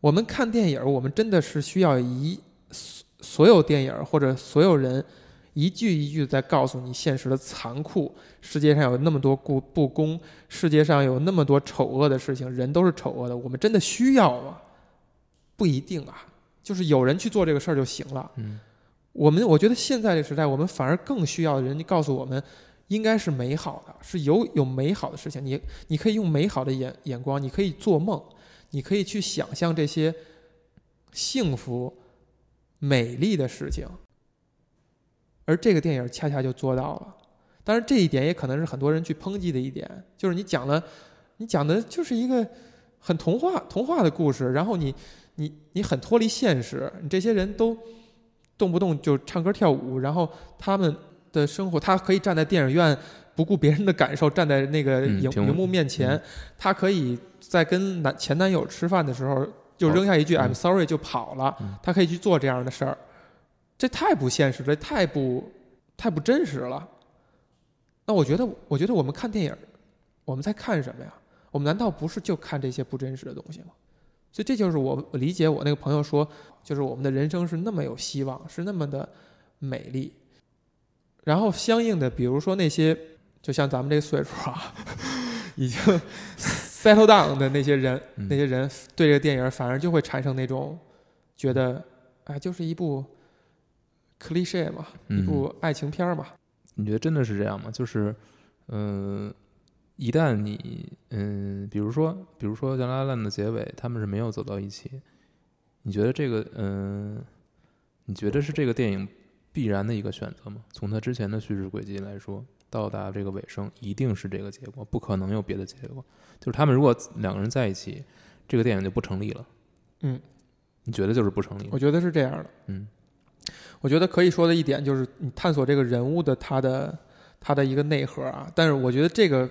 Speaker 1: 我们看电影，我们真的是需要一所所有电影或者所有人一句一句地在告诉你现实的残酷，世界上有那么多不不公，世界上有那么多丑恶的事情，人都是丑恶的，我们真的需要吗？不一定啊，就是有人去做这个事儿就行了。
Speaker 2: 嗯
Speaker 1: 我们我觉得现在这个时代，我们反而更需要人家告诉我们，应该是美好的，是有有美好的事情。你你可以用美好的眼眼光，你可以做梦，你可以去想象这些幸福、美丽的事情。而这个电影恰恰就做到了。当然，这一点也可能是很多人去抨击的一点，就是你讲了，你讲的就是一个很童话童话的故事，然后你你你很脱离现实，你这些人都。动不动就唱歌跳舞，然后他们的生活，他可以站在电影院不顾别人的感受，站在那个荧荧幕面前，
Speaker 2: 嗯
Speaker 1: 他可以在跟男前男友吃饭的时候就扔下一句
Speaker 2: 嗯
Speaker 1: “I'm sorry” 就跑了，
Speaker 2: 嗯
Speaker 1: 他可以去做这样的事儿，这太不现实这，太不太不真实了。那我觉得，我觉得我们看电影，我们在看什么呀？我们难道不是就看这些不真实的东西吗？所以这就是我我理解我那个朋友说，就是我们的人生是那么有希望，是那么的美丽。然后相应的，比如说那些就像咱们这个岁数啊，已经 settle down 的那些人，
Speaker 2: 嗯
Speaker 1: 那些人对这个电影反而就会产生那种觉得，哎，就是一部 cliche 嘛，一
Speaker 2: 嗯
Speaker 1: 部爱情片儿嘛。
Speaker 2: 你觉得真的是这样吗？就是，嗯、一旦你，嗯、比如说，比如说像《拉拉烂》的结尾，他们是没有走到一起，你觉得这个，嗯、你觉得是这个电影必然的一个选择吗？从他之前的叙事轨迹来说，到达这个尾声，一定是这个结果，不可能有别的结果。就是他们如果两个人在一起，这个电影就不成立了。
Speaker 1: 嗯，
Speaker 2: 你觉得就是不成立？
Speaker 1: 我觉得是这样的。
Speaker 2: 嗯
Speaker 1: 我觉得可以说的一点就是，你探索这个人物的他的他的一个内核啊。但是我觉得这个，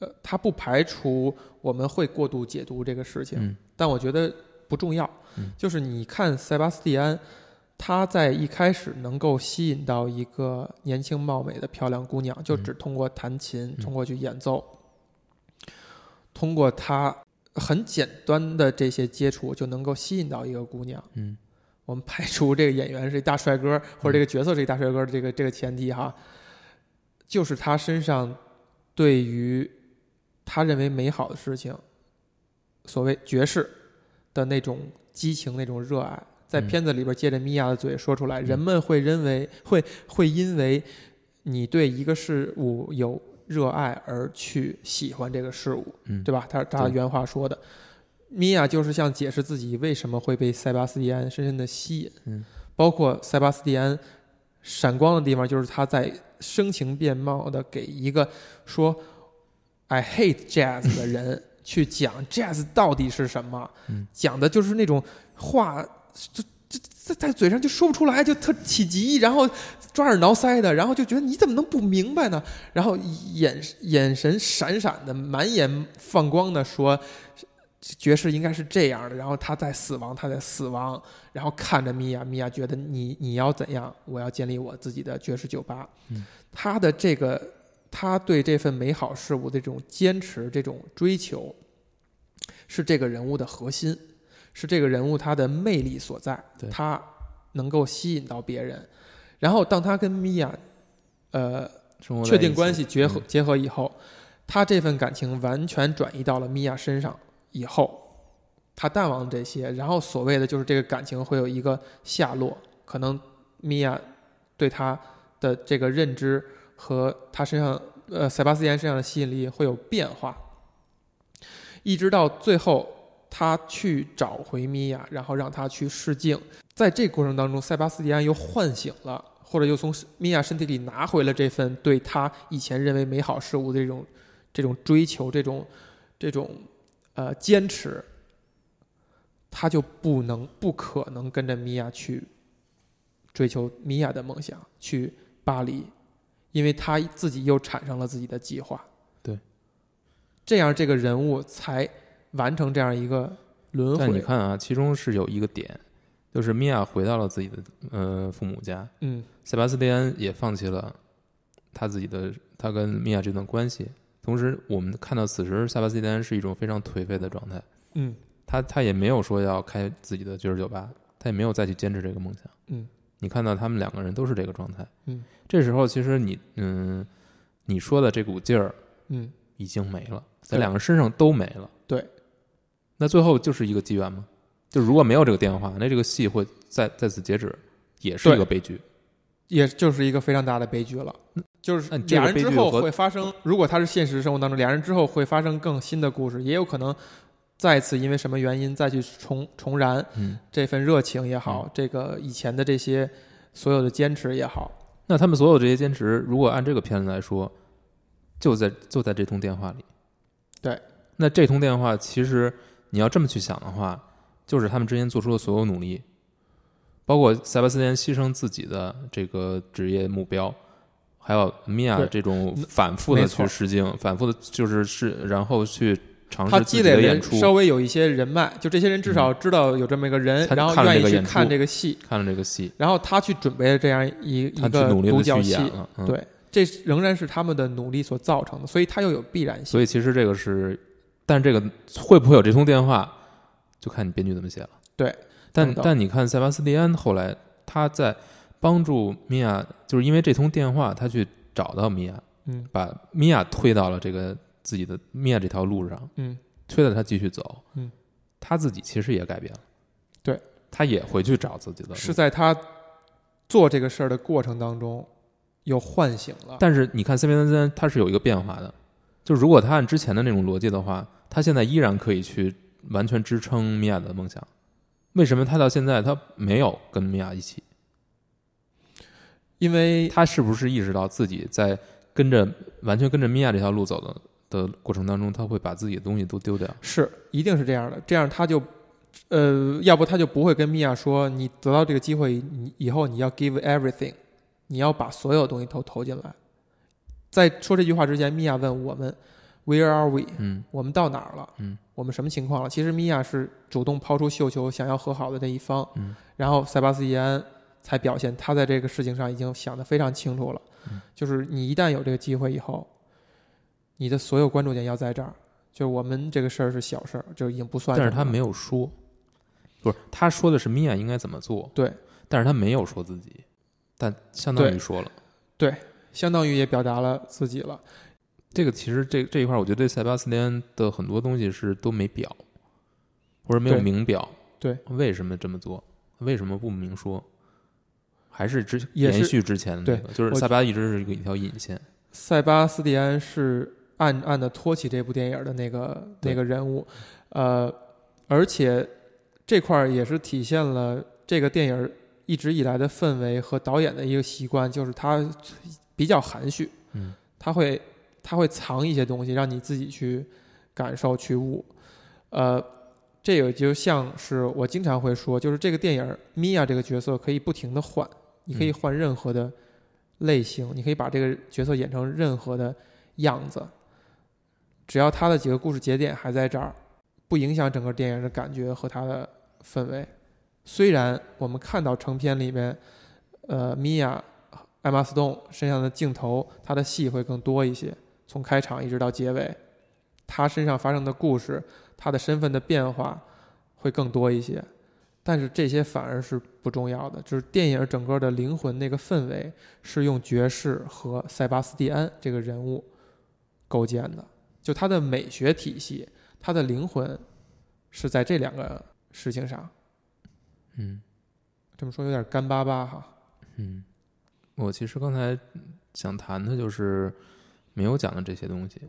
Speaker 1: 呃，他不排除我们会过度解读这个事情，
Speaker 2: 嗯
Speaker 1: 但我觉得不重要。
Speaker 2: 嗯
Speaker 1: 就是你看塞巴斯蒂安，他在一开始能够吸引到一个年轻貌美的漂亮姑娘，就只通过弹琴，
Speaker 2: 嗯
Speaker 1: 通过去演奏，通过他很简单的这些接触，就能够吸引到一个姑娘。
Speaker 2: 嗯
Speaker 1: 我们排除这个演员是一大帅哥，或者这个角色是一大帅哥的这个这个前提哈，就是他身上对于他认为美好的事情，所谓爵士的那种激情、那种热爱，在
Speaker 2: 嗯。
Speaker 1: 片子里边借着米娅的嘴说出来，
Speaker 2: 嗯。
Speaker 1: 人们会认为会会因为你对一个事物有热爱而去喜欢这个事物，
Speaker 2: 嗯，
Speaker 1: 对吧？他他原话说的，米娅就是想解释自己为什么会被塞巴斯蒂安深深的吸引，
Speaker 2: 嗯，
Speaker 1: 包括塞巴斯蒂安闪光的地方，就是他在声情并茂的给一个说 “I hate jazz” 的人 去讲 jazz 到底是什么，
Speaker 2: 嗯
Speaker 1: 讲的就是那种话，就就在在嘴上就说不出来，就特起急，然后抓耳挠腮的，然后就觉得你怎么能不明白呢？然后眼眼神闪闪的，满眼放光的说。爵士应该是这样的，然后他在死亡，他在死亡，然后看着米娅，米娅觉得你你要怎样，我要建立我自己的爵士酒吧。
Speaker 2: 嗯，
Speaker 1: 他的这个，他对这份美好事物的这种坚持、这种追求，是这个人物的核心，是这个人物他的魅力所在。他能够吸引到别人，然后当他跟米娅，呃，确定关系结合
Speaker 2: 嗯。
Speaker 1: 结合以后，他这份感情完全转移到了米娅身上以后，他淡忘这些，然后所谓的就是这个感情会有一个下落，可能米娅对他的这个认知和他身上呃塞巴斯蒂安身上的吸引力会有变化，一直到最后他去找回米娅，然后让他去试镜，在这过程当中，塞巴斯蒂安又唤醒了，或者又从米娅身体里拿回了这份对他以前认为美好事物的这种这种追求，这种这种呃坚持，他就不能不可能跟着米娅去追求米娅的梦想，去巴黎，因为他自己又产生了自己的计划。
Speaker 2: 对，
Speaker 1: 这样这个人物才完成这样一个轮回。
Speaker 2: 但你看啊，其中是有一个点，就是米娅回到了自己的呃父母家，
Speaker 1: 嗯
Speaker 2: 塞巴斯蒂安也放弃了他自己的他跟米娅这段关系。同时，我们看到此时塞巴斯蒂安是一种非常颓废的状态，
Speaker 1: 嗯
Speaker 2: 他他也没有说要开自己的爵士酒吧，他也没有再去坚持这个梦想。
Speaker 1: 嗯，
Speaker 2: 你看到他们两个人都是这个状态。
Speaker 1: 嗯，
Speaker 2: 这时候其实你嗯，你说的这股劲儿
Speaker 1: 嗯，
Speaker 2: 已经没了，在两个身上都没了。
Speaker 1: 对，
Speaker 2: 那最后就是一个机缘吗？就如果没有这个电话，那这个戏会在在此截止，也是一个悲剧。
Speaker 1: 也就是一个非常大的悲剧了。就是俩人之后会发生，如果他是现实生活当中，俩人之后会发生更新的故事，也有可能再次因为什么原因再去重重燃
Speaker 2: 嗯，
Speaker 1: 这份热情也好，这个以前的这些所有的坚持也好。
Speaker 2: 那他们所有这些坚持，如果按这个片子来说，就在就在这通电话里。
Speaker 1: 对，
Speaker 2: 那这通电话其实你要这么去想的话，就是他们之间做出的所有努力，包括塞巴斯蒂安牺牲自己的这个职业目标，还有米娅
Speaker 1: 对
Speaker 2: 这种反复的去试镜，反复的就是试，然后去尝试自
Speaker 1: 积累
Speaker 2: 的演出。
Speaker 1: 稍微有一些人脉，就这些人至少知道有这么一个人，
Speaker 2: 他
Speaker 1: 然后愿意去看这个戏，
Speaker 2: 看了这个戏，
Speaker 1: 然后他去准备了这样一
Speaker 2: 他
Speaker 1: 一个
Speaker 2: 去努力的
Speaker 1: 独角戏
Speaker 2: 去演，嗯、
Speaker 1: 对，这仍然是他们的努力所造成的，所以它又有必然性。
Speaker 2: 所以其实这个是，但这个会不会有这通电话，就看你编剧怎么写了。
Speaker 1: 对，
Speaker 2: 但但你看塞巴斯蒂安后来他在帮助米娅，就是因为这通电话，他去找到米娅，
Speaker 1: 嗯
Speaker 2: 把米娅推到了这个自己的米娅这条路上，
Speaker 1: 嗯，
Speaker 2: 推着他继续走。
Speaker 1: 嗯，
Speaker 2: 他自己其实也改变了，
Speaker 1: 对，
Speaker 2: 他也回去找自己的路。
Speaker 1: 是在他做这个事儿的过程当中，又唤醒了。
Speaker 2: 但是你看塞巴斯蒂安，他是有一个变化的，就如果他按之前的那种逻辑的话，他现在依然可以去完全支撑米娅的梦想。为什么他到现在他没有跟米娅一起？
Speaker 1: 因为
Speaker 2: 他是不是意识到自己在跟着完全跟着米娅这条路走的的过程当中，他会把自己的东西都丢掉？
Speaker 1: 是一定是这样的，这样他就，呃，要不他就不会跟米娅说，你得到这个机会，你以后你要 give everything，你要把所有东西都投进来。在说这句话之前，米娅问我们，Where are we？
Speaker 2: 嗯
Speaker 1: 我们到哪儿了？
Speaker 2: 嗯，
Speaker 1: 我们什么情况了？其实米娅是主动抛出绣球，想要和好的那一方。
Speaker 2: 嗯，
Speaker 1: 然后塞巴斯蒂安才表现他在这个事情上已经想得非常清楚了，
Speaker 2: 嗯
Speaker 1: 就是你一旦有这个机会以后，你的所有关注点要在这儿。就是我们这个事儿是小事儿，就已经不算。
Speaker 2: 但是他没有说，不是他说的是米娅应该怎么做，
Speaker 1: 对，
Speaker 2: 但是他没有说自己，但相当于说了。
Speaker 1: 对相当于也表达了自己了。
Speaker 2: 这个其实这这一块，我觉得对塞巴斯蒂安的很多东西是都没表，或者没有明表。
Speaker 1: 对，
Speaker 2: 为什么这么做？为什么不明说？还是之延续之前的那个，就是塞巴一直是一个一条引线。
Speaker 1: 塞巴斯蒂安是暗暗的托起这部电影的那个那个人物，呃，而且这块儿也是体现了这个电影一直以来的氛围和导演的一个习惯，就是他比较含蓄，
Speaker 2: 嗯，
Speaker 1: 他会他会藏一些东西让你自己去感受去悟，呃，这也就像是我经常会说，就是这个电影米娅这个角色可以不停的换，你可以
Speaker 2: 嗯
Speaker 1: 换任何的类型，你可以把这个角色演成任何的样子，只要他的几个故事节点还在这儿，不影响整个电影的感觉和他的氛围。虽然我们看到成片里面，呃，米娅、艾玛斯顿身上的镜头，她的戏会更多一些，从开场一直到结尾，她身上发生的故事，她的身份的变化会更多一些。但是这些反而是不重要的，就是电影整个的灵魂那个氛围是用爵士和塞巴斯蒂安这个人物构建的，就他的美学体系，他的灵魂是在这两个事情上。
Speaker 2: 嗯
Speaker 1: 这么说有点干巴巴哈。
Speaker 2: 嗯，我其实刚才想谈的就是没有讲的这些东西。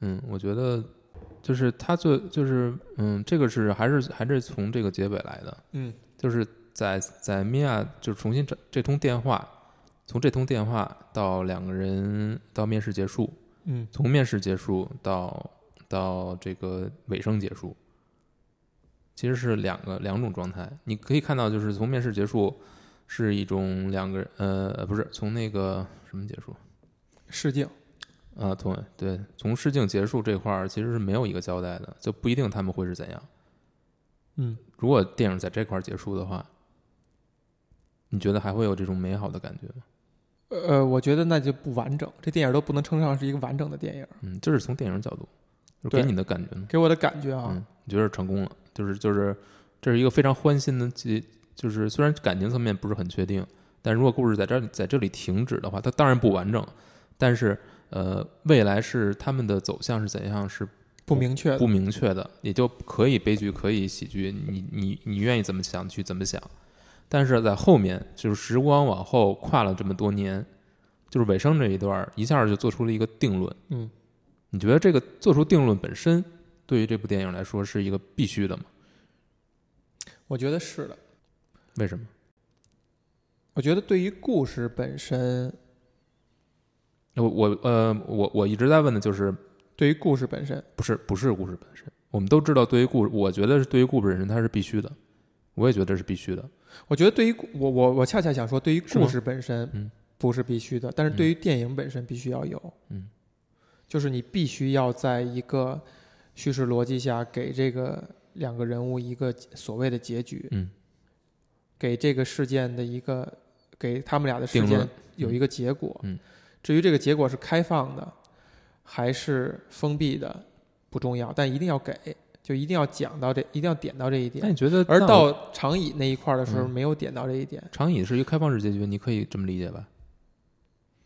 Speaker 2: 嗯，我觉得就是他最就是嗯，这个是还是还是从这个结尾来的，
Speaker 1: 嗯。
Speaker 2: 就是在在米娅就是重新这这通电话，从这通电话到两个人到面试结束，
Speaker 1: 嗯。
Speaker 2: 从面试结束到到这个尾声结束，其实是两个两种状态。你可以看到，就是从面试结束是一种两个人呃不是从那个什么结束？
Speaker 1: 试镜，
Speaker 2: 啊，对对，从试镜结束这块儿其实是没有一个交代的，就不一定他们会是怎样。
Speaker 1: 嗯，
Speaker 2: 如果电影在这块儿结束的话，你觉得还会有这种美好的感觉吗？
Speaker 1: 呃，我觉得那就不完整，这电影都不能称上是一个完整的电影。
Speaker 2: 嗯，就是从电影角度，就给你的感觉呢？
Speaker 1: 给我的感觉啊，
Speaker 2: 嗯，你觉得成功了，就是就是这是一个非常欢欣的结，就是虽然感情层面不是很确定，但如果故事在这里在这里停止的话，它当然不完整，但是呃，未来是他们的走向是怎样是
Speaker 1: 不明确的
Speaker 2: 不明确的，也就可以悲剧，可以喜剧，你你你愿意怎么想去怎么想，但是在后面就是时光往后跨了这么多年，就是尾声这一段儿一下就做出了一个定论。
Speaker 1: 嗯，
Speaker 2: 你觉得这个做出定论本身对于这部电影来说是一个必须的吗？
Speaker 1: 我觉得是的。
Speaker 2: 为什么？
Speaker 1: 我觉得对于故事本身，
Speaker 2: 我我呃我我一直在问的就是
Speaker 1: 对于故事本身，
Speaker 2: 不是不是故事本身，我们都知道对于故事，我觉得是对于故事本身它是必须的，我也觉得是必须的。
Speaker 1: 我觉得对于我我我恰恰想说，对于故事本身
Speaker 2: 嗯
Speaker 1: 不是必须的，但是对于电影本身必须要有。
Speaker 2: 嗯，
Speaker 1: 就是你必须要在一个叙事逻辑下给这个两个人物一个所谓的结局，
Speaker 2: 嗯，
Speaker 1: 给这个事件的一个给他们俩的事件有一个结果。
Speaker 2: 嗯，
Speaker 1: 至于这个结果是开放的还是封闭的不重要，但一定要给，就一定要讲到这，一定要点到这一点。
Speaker 2: 那你觉得
Speaker 1: 而到长椅那一块儿的时候，
Speaker 2: 嗯。
Speaker 1: 没有点到这一点，
Speaker 2: 长椅是一个开放式结局，你可以这么理解吧？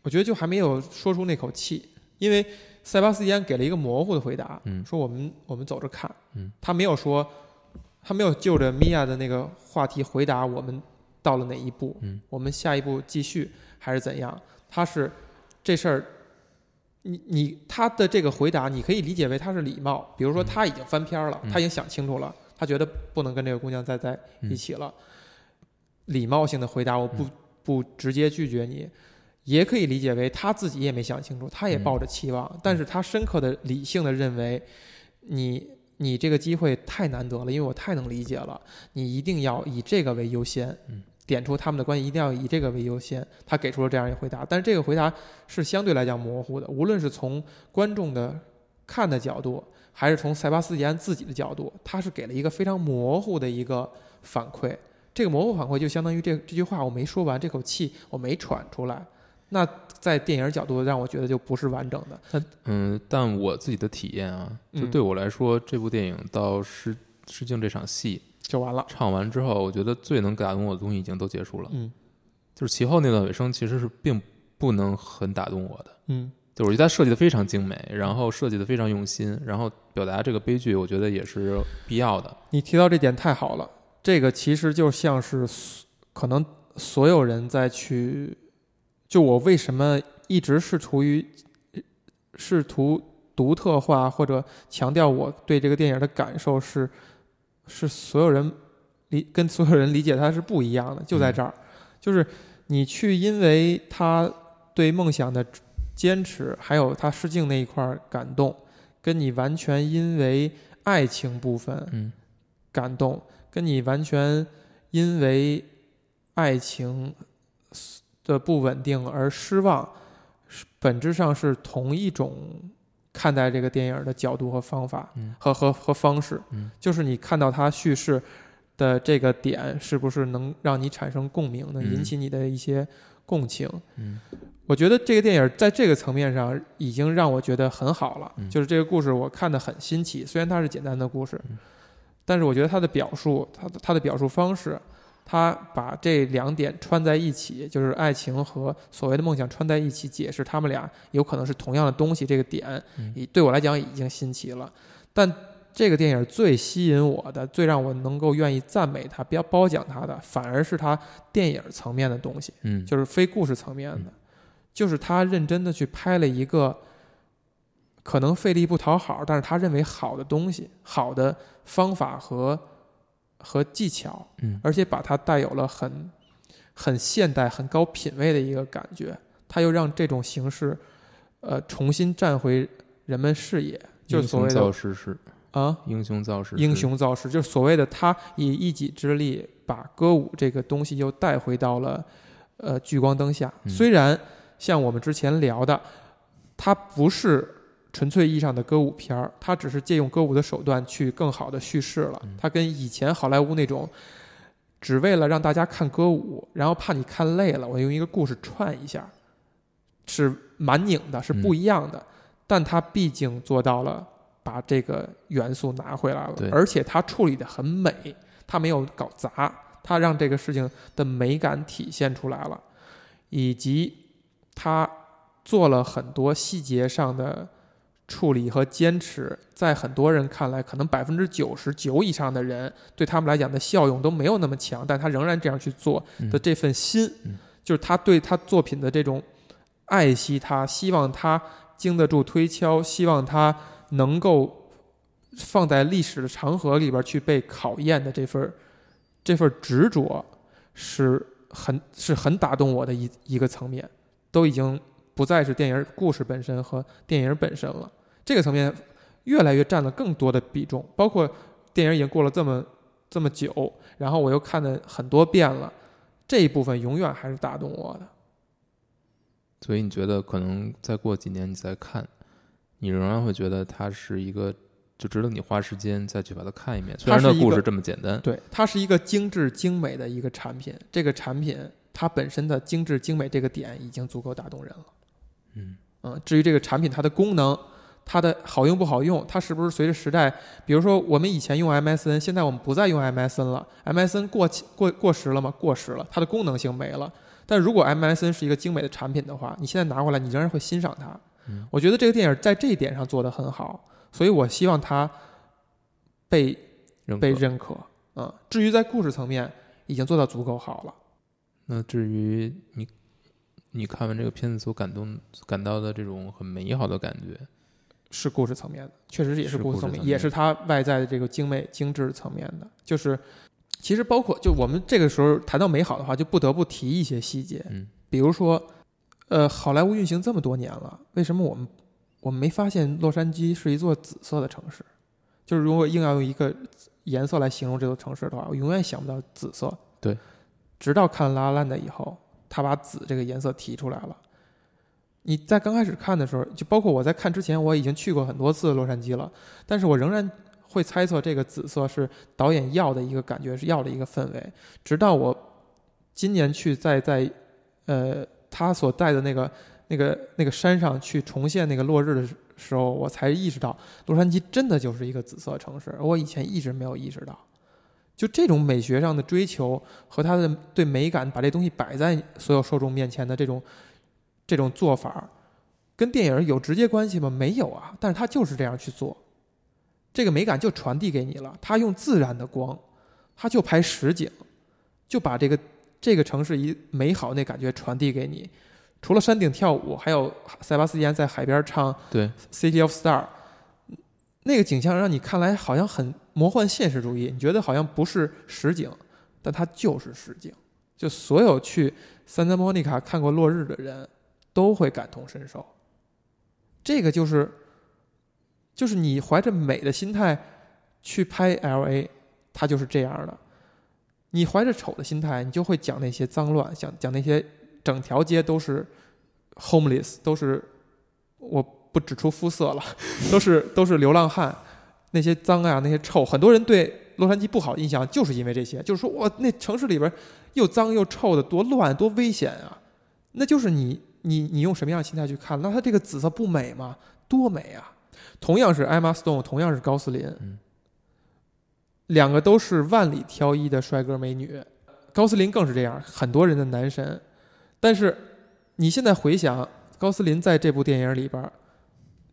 Speaker 1: 我觉得就还没有说出那口气，因为塞巴斯蒂安给了一个模糊的回答，
Speaker 2: 嗯。
Speaker 1: 说我们我们走着看，
Speaker 2: 嗯。
Speaker 1: 他没有说，他没有就着米娅的那个话题回答我们到了哪一步，
Speaker 2: 嗯。
Speaker 1: 我们下一步继续还是怎样，他是这事儿。你你他的这个回答，你可以理解为他是礼貌，比如说
Speaker 2: 嗯。
Speaker 1: 他已经翻篇儿了，
Speaker 2: 嗯。
Speaker 1: 他已经想清楚了，他觉得不能跟这个姑娘再在一起了，礼貌性的回答，我不、
Speaker 2: 嗯。
Speaker 1: 不直接拒绝你，也可以理解为他自己也没想清楚，他也
Speaker 2: 嗯。
Speaker 1: 抱着期望，但是他深刻的理性的认为，你你这个机会太难得了，因为我太能理解了，你一定要以这个为优先，
Speaker 2: 嗯
Speaker 1: 点出他们的关系一定要以这个为优先。他给出了这样一个回答，但是这个回答是相对来讲模糊的，无论是从观众的看的角度，还是从塞巴斯蒂安自己的角度，他是给了一个非常模糊的一个反馈。这个模糊反馈就相当于这这句话我没说完，这口气我没喘出来。那在电影角度让我觉得就不是完整的。
Speaker 2: 嗯，但我自己的体验啊，就
Speaker 1: 嗯
Speaker 2: 对我来说，这部电影到试试镜这场戏
Speaker 1: 就完了。
Speaker 2: 唱完之后，我觉得最能打动我的东西已经都结束了。
Speaker 1: 嗯
Speaker 2: 就是其后那段尾声其实是并不能很打动我的。
Speaker 1: 嗯
Speaker 2: 就我觉得它设计的非常精美，然后设计的非常用心，然后表达这个悲剧，我觉得也是必要的。
Speaker 1: 你提到这点太好了，这个其实就像是可能所有人在去，就我为什么一直试图于试图独特化或者强调我对这个电影的感受是是所有人理跟所有人理解它是不一样的，就在这儿，就是你去因为他对梦想的坚持，还有他试镜那一块儿感动，跟你完全因为爱情部分。
Speaker 2: 嗯
Speaker 1: 感动，跟你完全因为爱情的不稳定而失望，是本质上是同一种看待这个电影的角度和方法
Speaker 2: 嗯
Speaker 1: 和和和方式。
Speaker 2: 嗯
Speaker 1: 就是你看到它叙事的这个点，是不是能让你产生共鸣，能引
Speaker 2: 嗯
Speaker 1: 起你的一些共情？
Speaker 2: 嗯
Speaker 1: 我觉得这个电影在这个层面上已经让我觉得很好了。
Speaker 2: 嗯
Speaker 1: 就是这个故事我看得很新奇，虽然它是简单的故事，
Speaker 2: 嗯
Speaker 1: 但是我觉得它的表述，它的它的表述方式，它把这两点串在一起，就是爱情和所谓的梦想串在一起，解释他们俩有可能是同样的东西，这个点
Speaker 2: 嗯，
Speaker 1: 已对我来讲已经新奇了。但这个电影最吸引我的，最让我能够愿意赞美他、不要褒奖他的，反而是他电影层面的东西。
Speaker 2: 嗯，
Speaker 1: 就是非故事层面的
Speaker 2: 嗯，
Speaker 1: 就是他认真的去拍了一个可能费力不讨好，但是他认为好的东西、好的方法和和技巧，
Speaker 2: 嗯。
Speaker 1: 而且把它带有了很很现代、很高品位的一个感觉，他又让这种形式呃重新站回人们视野，就是所谓的啊。
Speaker 2: 英雄造势，
Speaker 1: 英雄造势，就是所谓的他以一己之力把歌舞这个东西又带回到了呃聚光灯下。
Speaker 2: 嗯。
Speaker 1: 虽然像我们之前聊的，它不是纯粹意义上的歌舞片儿，它只是借用歌舞的手段去更好的叙事了
Speaker 2: 嗯。
Speaker 1: 它跟以前好莱坞那种只为了让大家看歌舞，然后怕你看累了，我用一个故事串一下，是蛮拧的，是不一样的。但它毕竟做到了把这个元素拿回来了，而且它处理的很美，它没有搞砸，它让这个事情的美感体现出来了，以及它做了很多细节上的处理和坚持，在很多人看来，可能百分之九十九以上的人对他们来讲的效用都没有那么强，但他仍然这样去做的这份心，
Speaker 2: 嗯。
Speaker 1: 就是他对他作品的这种爱惜他，希望他经得住推敲，希望他能够放在历史的长河里边去被考验的这份这份执着，是很是很打动我的一一个层面，都已经不再是电影故事本身和电影本身了，这个层面越来越占了更多的比重，包括电影已经过了这么这么久，然后我又看了很多遍了，这一部分永远还是打动我的。
Speaker 2: 所以你觉得可能再过几年你再看，你仍然会觉得它是一个就值得你花时间再去把它看一遍。虽然
Speaker 1: 它是一个
Speaker 2: 它故事这么简单，
Speaker 1: 对，它是一个精致精美的一个产品，这个产品它本身的精致精美这个点已经足够打动人了。
Speaker 2: 嗯
Speaker 1: 嗯，至于这个产品它的功能，它的好用不好用，它是不是随着时代，比如说我们以前用 MSN，现在我们不再用 MSN 了，MSN 过期过过时了吗？过时了，它的功能性没了。但如果 MSN 是一个精美的产品的话，你现在拿过来，你仍然会欣赏它。
Speaker 2: 嗯
Speaker 1: 我觉得这个电影在这一点上做得很好，所以我希望它被
Speaker 2: 认
Speaker 1: 被认可。嗯，至于在故事层面，已经做到足够好了。
Speaker 2: 那至于你你看完这个片子所感动感到的这种很美好的感觉，
Speaker 1: 是故事层面的，确实也
Speaker 2: 是
Speaker 1: 是故事层面，
Speaker 2: 故事层面
Speaker 1: 也是它外在的这个精美精致层面的。就是，其实包括就我们这个时候谈到美好的话，就不得不提一些细节，
Speaker 2: 嗯
Speaker 1: 比如说，呃，好莱坞运行这么多年了，为什么我们我们没发现洛杉矶是一座紫色的城市？就是如果硬要用一个颜色来形容这座城市的话，我永远想不到紫色。
Speaker 2: 对，
Speaker 1: 直到看《拉拉烂》的以后，他把紫这个颜色提出来了。你在刚开始看的时候，就包括我在看之前，我已经去过很多次洛杉矶了，但是我仍然会猜测这个紫色是导演要的一个感觉，是要的一个氛围。直到我今年去在在呃他所在的那个那个那个山上去重现那个落日的时候，我才意识到洛杉矶真的就是一个紫色城市，我以前一直没有意识到。就这种美学上的追求和他的对美感把这东西摆在所有受众面前的这种这种做法，跟电影有直接关系吗？没有啊，但是他就是这样去做，这个美感就传递给你了。他用自然的光，他就拍实景，就把这个这个城市一美好那感觉传递给你。除了山顶跳舞，还有塞巴斯蒂安在海边唱
Speaker 2: 对，《
Speaker 1: City of Star》，那个景象让你看来好像很魔幻现实主义，你觉得好像不是实景，但它就是实景。就所有去 Santa Monica 看过落日的人都会感同身受。这个就是，就是你怀着美的心态去拍 L A，它就是这样的。你怀着丑的心态，你就会讲那些脏乱，讲讲那些整条街都是 homeless，都是我不指出肤色了，都是都是流浪汉，那些脏啊，那些臭，很多人对洛杉矶不好印象就是因为这些，就是说哇，那城市里边又脏又臭的，多乱多危险啊！那就是你你你用什么样的心态去看？那它这个紫色不美吗？多美啊！同样是 Emma Stone，，同样是高斯林，
Speaker 2: 嗯
Speaker 1: 两个都是万里挑一的帅哥美女，高斯林更是这样，很多人的男神。但是你现在回想，高斯林在这部电影里边，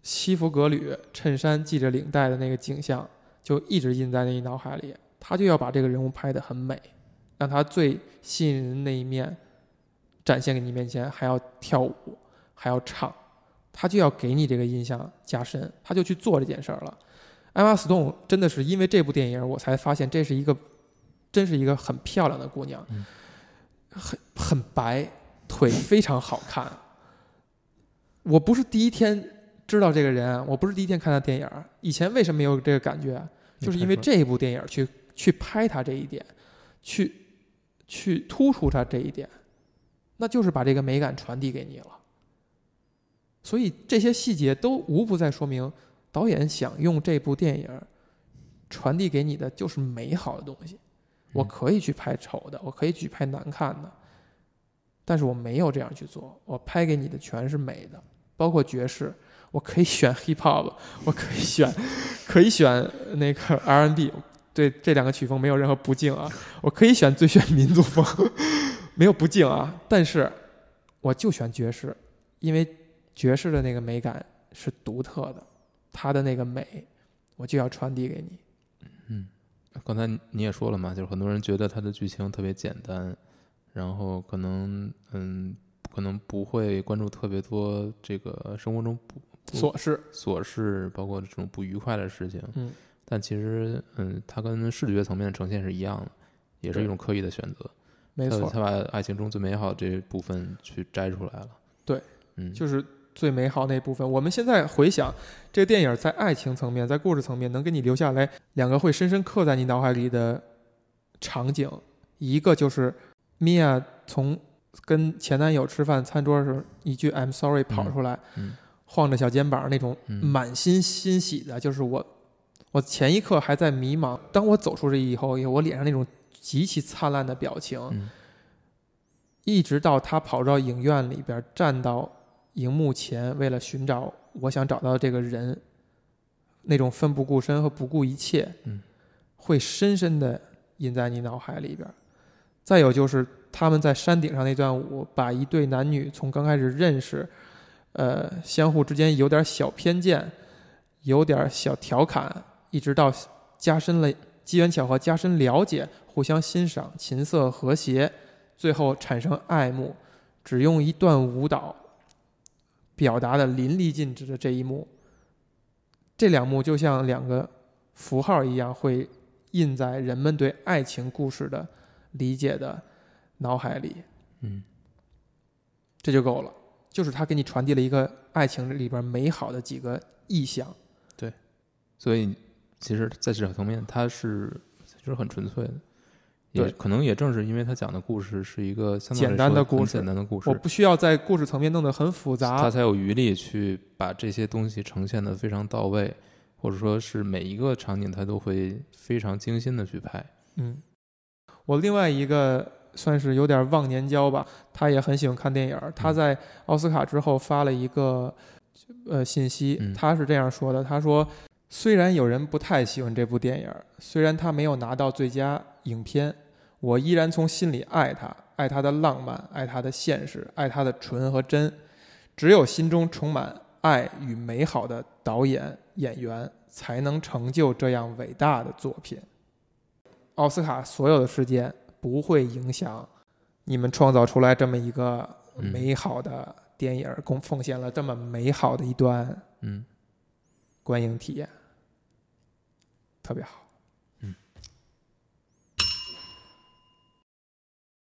Speaker 1: 西服革履、衬衫系着领带的那个景象，就一直印在你脑海里。他就要把这个人物拍得很美，让他最吸引人的那一面展现给你面前，还要跳舞，还要唱，他就要给你这个印象加深，他就去做这件事儿了。艾玛·斯顿真的是因为这部电影，我才发现这是一个，真是一个很漂亮的姑娘，
Speaker 2: 嗯
Speaker 1: 很很白，腿非常好看。我不是第一天知道这个人，我不是第一天看他电影，以前为什么没有这个感觉？就是因为这部电影去去拍他这一点，去去突出他这一点，那就是把这个美感传递给你了。所以这些细节都无不在说明。导演想用这部电影传递给你的就是美好的东西。我可以去拍丑的，我可以去拍难看的，但是我没有这样去做。我拍给你的全是美的，包括爵士，我可以选 hip hop，我可以选，可以选那个 R&B。对这两个曲风没有任何不敬啊，我可以选最炫民族风，没有不敬啊。但是我就选爵士，因为爵士的那个美感是独特的。它的那个美，我就要传递给你。
Speaker 2: 嗯，刚才你也说了嘛，就是很多人觉得它的剧情特别简单，然后可能嗯，可能不会关注特别多这个生活中不不
Speaker 1: 琐事，
Speaker 2: 琐事，包括这种不愉快的事情。
Speaker 1: 嗯，
Speaker 2: 但其实嗯，它跟视觉层面的呈现是一样的，也是一种刻意的选择。
Speaker 1: 没错，
Speaker 2: 他把爱情中最美好这部分去摘出来了。
Speaker 1: 对，
Speaker 2: 嗯，
Speaker 1: 就是。最美好那部分，我们现在回想这个电影，在爱情层面，在故事层面，能给你留下来两个会深深刻在你脑海里的场景。一个就是米娅从跟前男友吃饭餐桌时一句 “I'm sorry” 跑出来，
Speaker 2: 嗯
Speaker 1: 晃着小肩膀那种
Speaker 2: 嗯
Speaker 1: 满心欣喜的，就是我，我前一刻还在迷茫，当我走出这以后，我脸上那种极其灿烂的表情，
Speaker 2: 嗯
Speaker 1: 一直到他跑到影院里边站到。荧幕前，为了寻找我想找到的这个人，那种奋不顾身和不顾一切，
Speaker 2: 嗯，
Speaker 1: 会深深的印在你脑海里边。再有就是他们在山顶上那段舞，把一对男女从刚开始认识，呃，相互之间有点小偏见，有点小调侃，一直到加深了机缘巧合，加深了解，互相欣赏，琴瑟和谐，最后产生爱慕，只用一段舞蹈。表达的淋漓尽致的这一幕，这两幕就像两个符号一样，会印在人们对爱情故事的理解的脑海里。
Speaker 2: 嗯，
Speaker 1: 这就够了，就是他给你传递了一个爱情里边美好的几个意象。
Speaker 2: 对所以其实在这层面，它是就是很纯粹的。也
Speaker 1: 对
Speaker 2: 可能也正是因为他讲的故事是一个相对来
Speaker 1: 简单的故事
Speaker 2: 简单的故事
Speaker 1: 我，不需要在故事层面弄得很复杂他。
Speaker 2: 才有余力去把这些东西呈现的非常到位，或者说是每一个场景他都会非常精心的去拍。
Speaker 1: 嗯，我另外一个算是有点忘年交吧，他也很喜欢看电影。他
Speaker 2: 嗯
Speaker 1: 在奥斯卡之后发了一个呃信息
Speaker 2: 嗯，
Speaker 1: 他是这样说的：他说，虽然有人不太喜欢这部电影，虽然他没有拿到最佳影片，我依然从心里爱他，爱他的浪漫，爱他的现实，爱他的纯和真。只有心中充满爱与美好的导演演员，才能成就这样伟大的作品。奥斯卡所有的事件不会影响你们创造出来这么一个
Speaker 2: 嗯
Speaker 1: 美好的电影，共奉献了这么美好的一段
Speaker 2: 嗯，
Speaker 1: 观影体验，特别好。